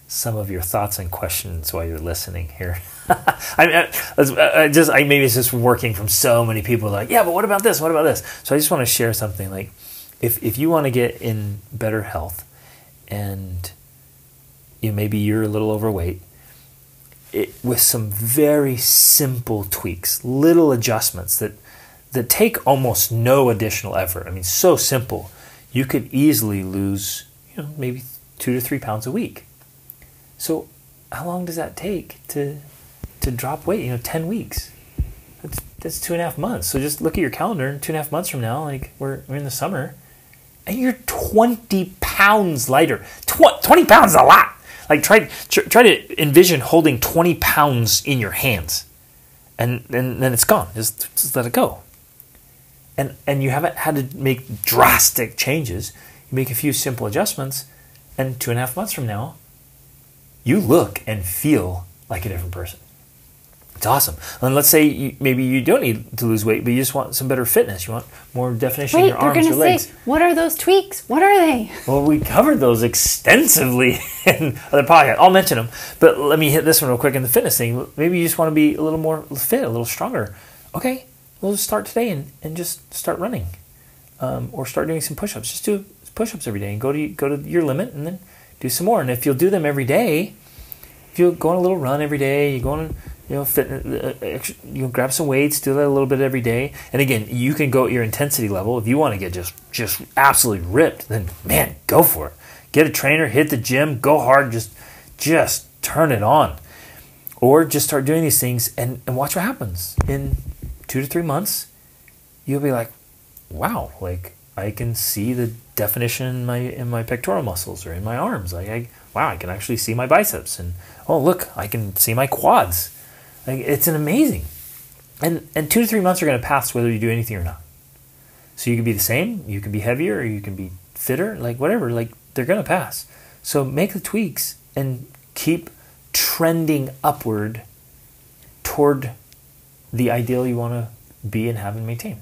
some of your thoughts and questions while you're listening here. I, I, I just I, maybe it's just working from so many people. Like, yeah, but what about this? What about this? So I just want to share something. Like, if if you want to get in better health, and you maybe you're a little overweight it, with some very simple tweaks, little adjustments that that take almost no additional effort. I mean, so simple. You could easily lose, you know, maybe two to three pounds a week. So, how long does that take to to drop weight? You know, ten weeks. That's that's two and a half months. So just look at your calendar. and Two and a half months from now, like we're we're in the summer, and you're twenty pounds lighter. Tw- 20 pounds is a lot. Like try, tr- try to envision holding 20 pounds in your hands and, and then it's gone. Just, just let it go. And, and you haven't had to make drastic changes. You make a few simple adjustments, and two and a half months from now, you look and feel like a different person. It's awesome. And let's say you, maybe you don't need to lose weight, but you just want some better fitness. You want more definition Wait, in your they're arms, your to legs. say, what are those tweaks? What are they? Well, we covered those extensively in other podcasts. I'll mention them, but let me hit this one real quick in the fitness thing. Maybe you just want to be a little more fit, a little stronger. Okay, we'll just start today and, and just start running, um, or start doing some push-ups. Just do push-ups every day and go to go to your limit, and then do some more. And if you'll do them every day, if you go on a little run every day, you go on, you know, fit, uh, ex- you grab some weights, do that a little bit every day. And again, you can go at your intensity level. If you want to get just just absolutely ripped, then man, go for it. Get a trainer, hit the gym, go hard, just just turn it on. Or just start doing these things and, and watch what happens. In two to three months, you'll be like, wow, like I can see the definition in my in my pectoral muscles or in my arms. Like I wow, I can actually see my biceps and oh look, I can see my quads. Like it's an amazing. And and two to three months are gonna pass whether you do anything or not. So you can be the same, you can be heavier, or you can be fitter, like whatever, like they're gonna pass. So make the tweaks and keep trending upward toward the ideal you want to be and have and maintain.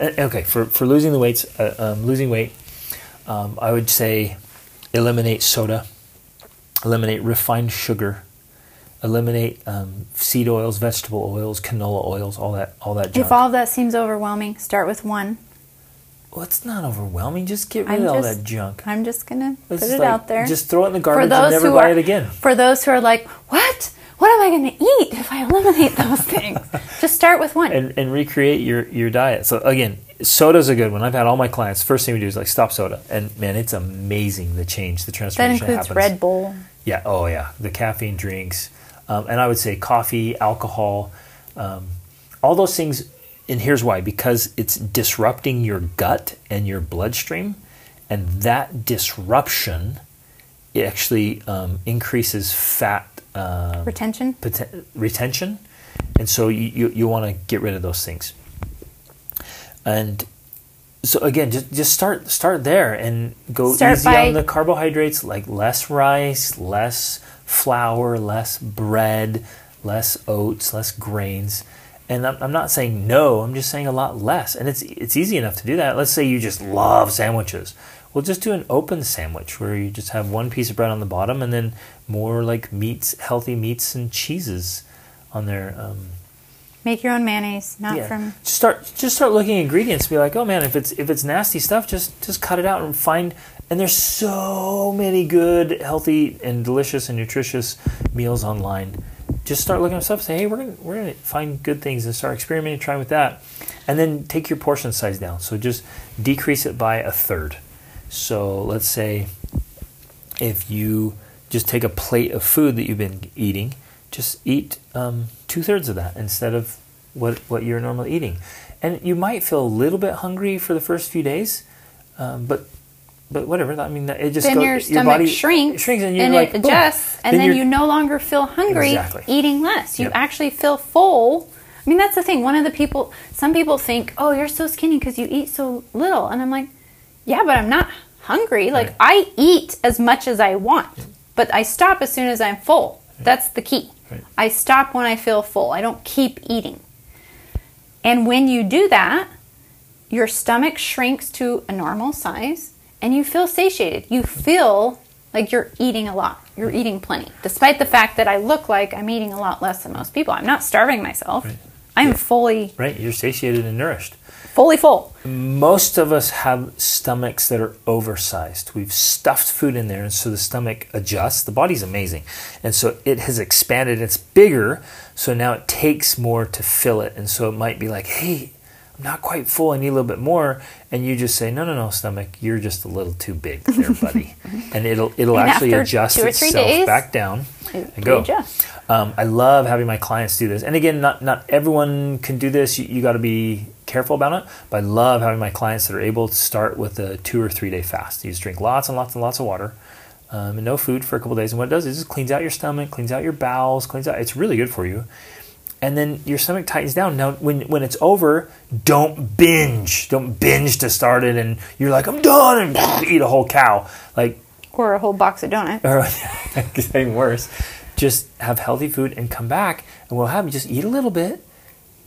Okay, for, for losing the weights, uh, um, losing weight, um, I would say eliminate soda, eliminate refined sugar, eliminate um, seed oils, vegetable oils, canola oils, all that, all that junk. If all of that seems overwhelming, start with one. well, it's not overwhelming. Just get rid I'm of all just- that junk. I'm just going to It's put it like, out there. Just throw it in the for garbage and never buy are, it again. For those who are like, what? What am I going to eat if I eliminate those things? just start with one. and, and recreate your, your diet. So again, soda's a good one. I've had all my clients. First thing we do is like stop soda, and man, it's amazing the change, the transformation. that includes happens. Red Bull. Yeah. Oh yeah. The caffeine drinks, um, and I would say coffee, alcohol, um, all those things. And here's why: because it's disrupting your gut and your bloodstream, and that disruption it actually um, increases fat um, Retention. poten- retention, and so you, you, you want to get rid of those things. And so again, just just start start there and go Start easy by- on the carbohydrates, like less rice, less flour, less bread, less oats, less grains. And I'm, I'm not saying no. I'm just saying a lot less. And it's it's easy enough to do that. Let's say you just love sandwiches. Well, just do an open sandwich where you just have one piece of bread on the bottom and then more like meats, healthy meats and cheeses on there. Um, Make your own mayonnaise, not yeah. from. Just start just start looking at ingredients. Be like, oh man, if it's if it's nasty stuff, just just cut it out and find. And there's so many good, healthy, and delicious and nutritious meals online. Just start looking at stuff. Say, hey, we're gonna we're gonna find good things and start experimenting, trying with that, and then take your portion size down. So just decrease it by a third. So let's say if you just take a plate of food that you've been eating, just eat um, two thirds of that instead of what what you're normally eating, and you might feel a little bit hungry for the first few days, um, but but whatever. I mean, it just Then goes, your stomach body shrinks, shrinks, and, and like, it adjusts, and then, you're- you no longer feel hungry Exactly. eating less. You Yep. actually feel full. I mean, that's the thing. One of the people, some people think, oh, you're so skinny because you eat so little. And I'm like, yeah, but I'm not hungry. Like, Right. I eat as much as I want, but I stop as soon as I'm full. That's the key. Right. I stop when I feel full. I don't keep eating. And when you do that, your stomach shrinks to a normal size and you feel satiated. You feel like you're eating a lot. You're eating plenty. Despite the fact that I look like I'm eating a lot less than most people. I'm not starving myself. Right. I'm Yeah. fully right. You're satiated and nourished. fully full. most of us have stomachs that are oversized. We've stuffed food in there, and so the stomach adjusts. The body's amazing, and so it has expanded. It's bigger, so now it takes more to fill it, and so it might be like, "Hey, not quite full. I need a little bit more," and you just say, "No, no, no, stomach, you're just a little too big, there, buddy," and it'll it'll And actually adjust two or three itself days, back down and go. Um, I love having my clients do this, and again, not not everyone can do this. You, you got to be careful about it. But I love having my clients that are able to start with a two or three day fast. You just drink lots and lots and lots of water. Um, and no food for a couple days, and what it does is it just cleans out your stomach, cleans out your bowels, cleans out. It's really good for you and then your stomach tightens down. Now, when when it's over, don't binge. Don't binge to start it, and you're like, I'm done, and eat a whole cow, like Or a whole box of donuts. or getting worse. Just have healthy food and come back, and we'll have you just eat a little bit,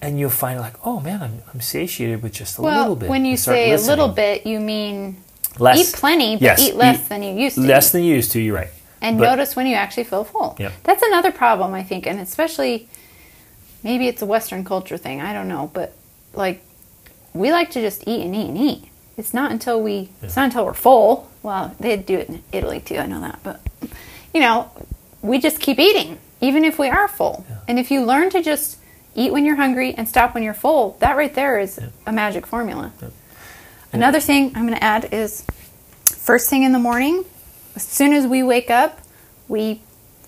and you'll find like, oh man, I'm, I'm satiated with just a Well, little bit. when you say a little bit, you mean less, eat plenty, but Yes, eat less eat than you used to. less than you used to. You're right. and But- notice when you actually feel full. Yep. That's another problem, I think, and especially maybe it's a Western culture thing. I don't know, but like we like to just eat and eat and eat. It's not until we it's not until we're full. Well, they do it in Italy too. I know that, but you know, we just keep eating even if we are full. And if you learn to just eat when you're hungry and stop when you're full, that right there is a magic formula. Another thing I'm going to add is first thing in the morning, as soon as we wake up, we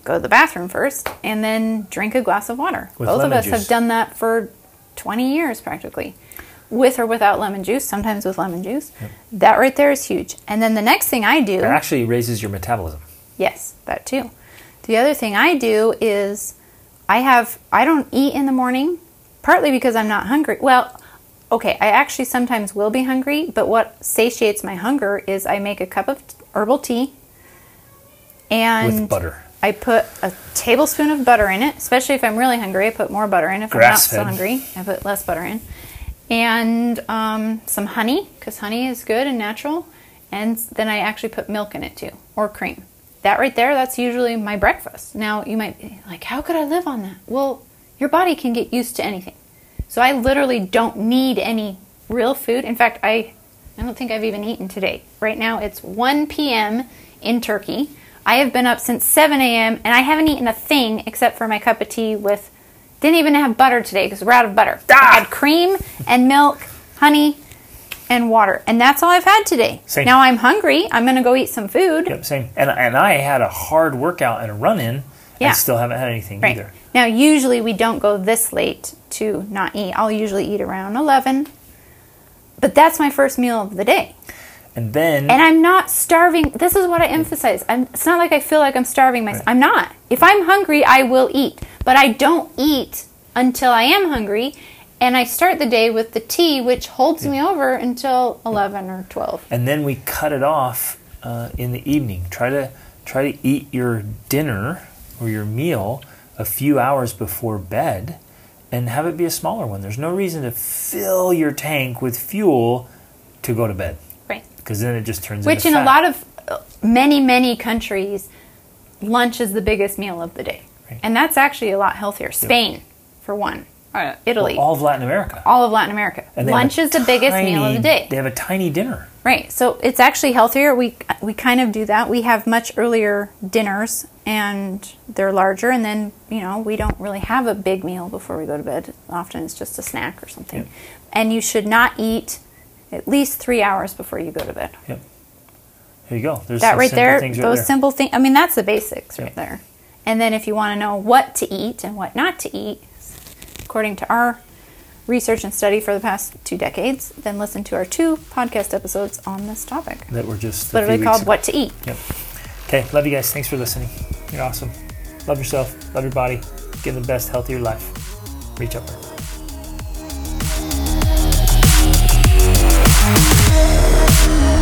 go to the bathroom first and then drink a glass of water. With Both of us juice. have done that for 20 years practically. With or without lemon juice, sometimes with lemon juice. That right there is huge. And then the next thing I do It actually raises your metabolism. Yes, that too. The other thing I do is I have I don't eat in the morning partly because I'm not hungry. Well, okay, I actually sometimes will be hungry, but what satiates my hunger is I make a cup of herbal tea and With butter. I put a tablespoon of butter in it, especially if I'm really hungry. I put more butter in. If I'm Grass-fed. not so hungry, I put less butter in. And um, some honey, because honey is good and natural. And then I actually put milk in it too, or cream. That right there, that's usually my breakfast. Now, you might be like, how could I live on that? Well, your body can get used to anything. So I literally don't need any real food. In fact, I, I don't think I've even eaten today. Right now, it's 1 p.m. in Turkey. I have been up since 7 a.m. and I haven't eaten a thing except for my cup of tea with. Didn't even have butter today because we're out of butter. I ah! had cream and milk, honey, and water, and that's all I've had today. Same. Now I'm hungry. I'm gonna go eat some food. Yep, same. And and I had a hard workout and a run in. Yeah. and still haven't had anything Right. either. Now, usually we don't go this late to not eat. I'll usually eat around 11. But that's my first meal of the day. And then And I'm not starving. This is what I emphasize. I'm, it's not like I feel like I'm starving myself. I'm not. If I'm hungry, I will eat. But I don't eat until I am hungry. And I start the day with the tea, which holds me over until 11 or 12. and then we cut it off uh, in the evening. Try to try to eat your dinner or your meal a few hours before bed, and have it be a smaller one. There's no reason to fill your tank with fuel to go to bed Right. Because then it just turns into Which into in a lot of uh, many many countries, lunch is the biggest meal of the day, Right. and that's actually a lot healthier. Spain, for one, uh, Italy, all of Latin America. all of Latin America. And Lunch a is the biggest meal of the day. They have a tiny dinner. Right. So it's actually healthier. We we kind of do that. We have much earlier dinners and they're larger and then, you know, we don't really have a big meal before we go to bed. Often it's just a snack or something. Yep. And you should not eat at least 3 hours before you go to bed. Yep. There you go. There's that right there, right those there. simple things. I mean, that's the basics right Yep. there. And then if you want to know what to eat and what not to eat, according to our research and study for the past two decades, then listen to our two podcast episodes on this topic. that were just Literally called ago. What to Eat. Yep. Okay, love you guys. Thanks for listening. You're awesome. Love yourself. Love your body. Get the best, healthier life. Reach up. Thank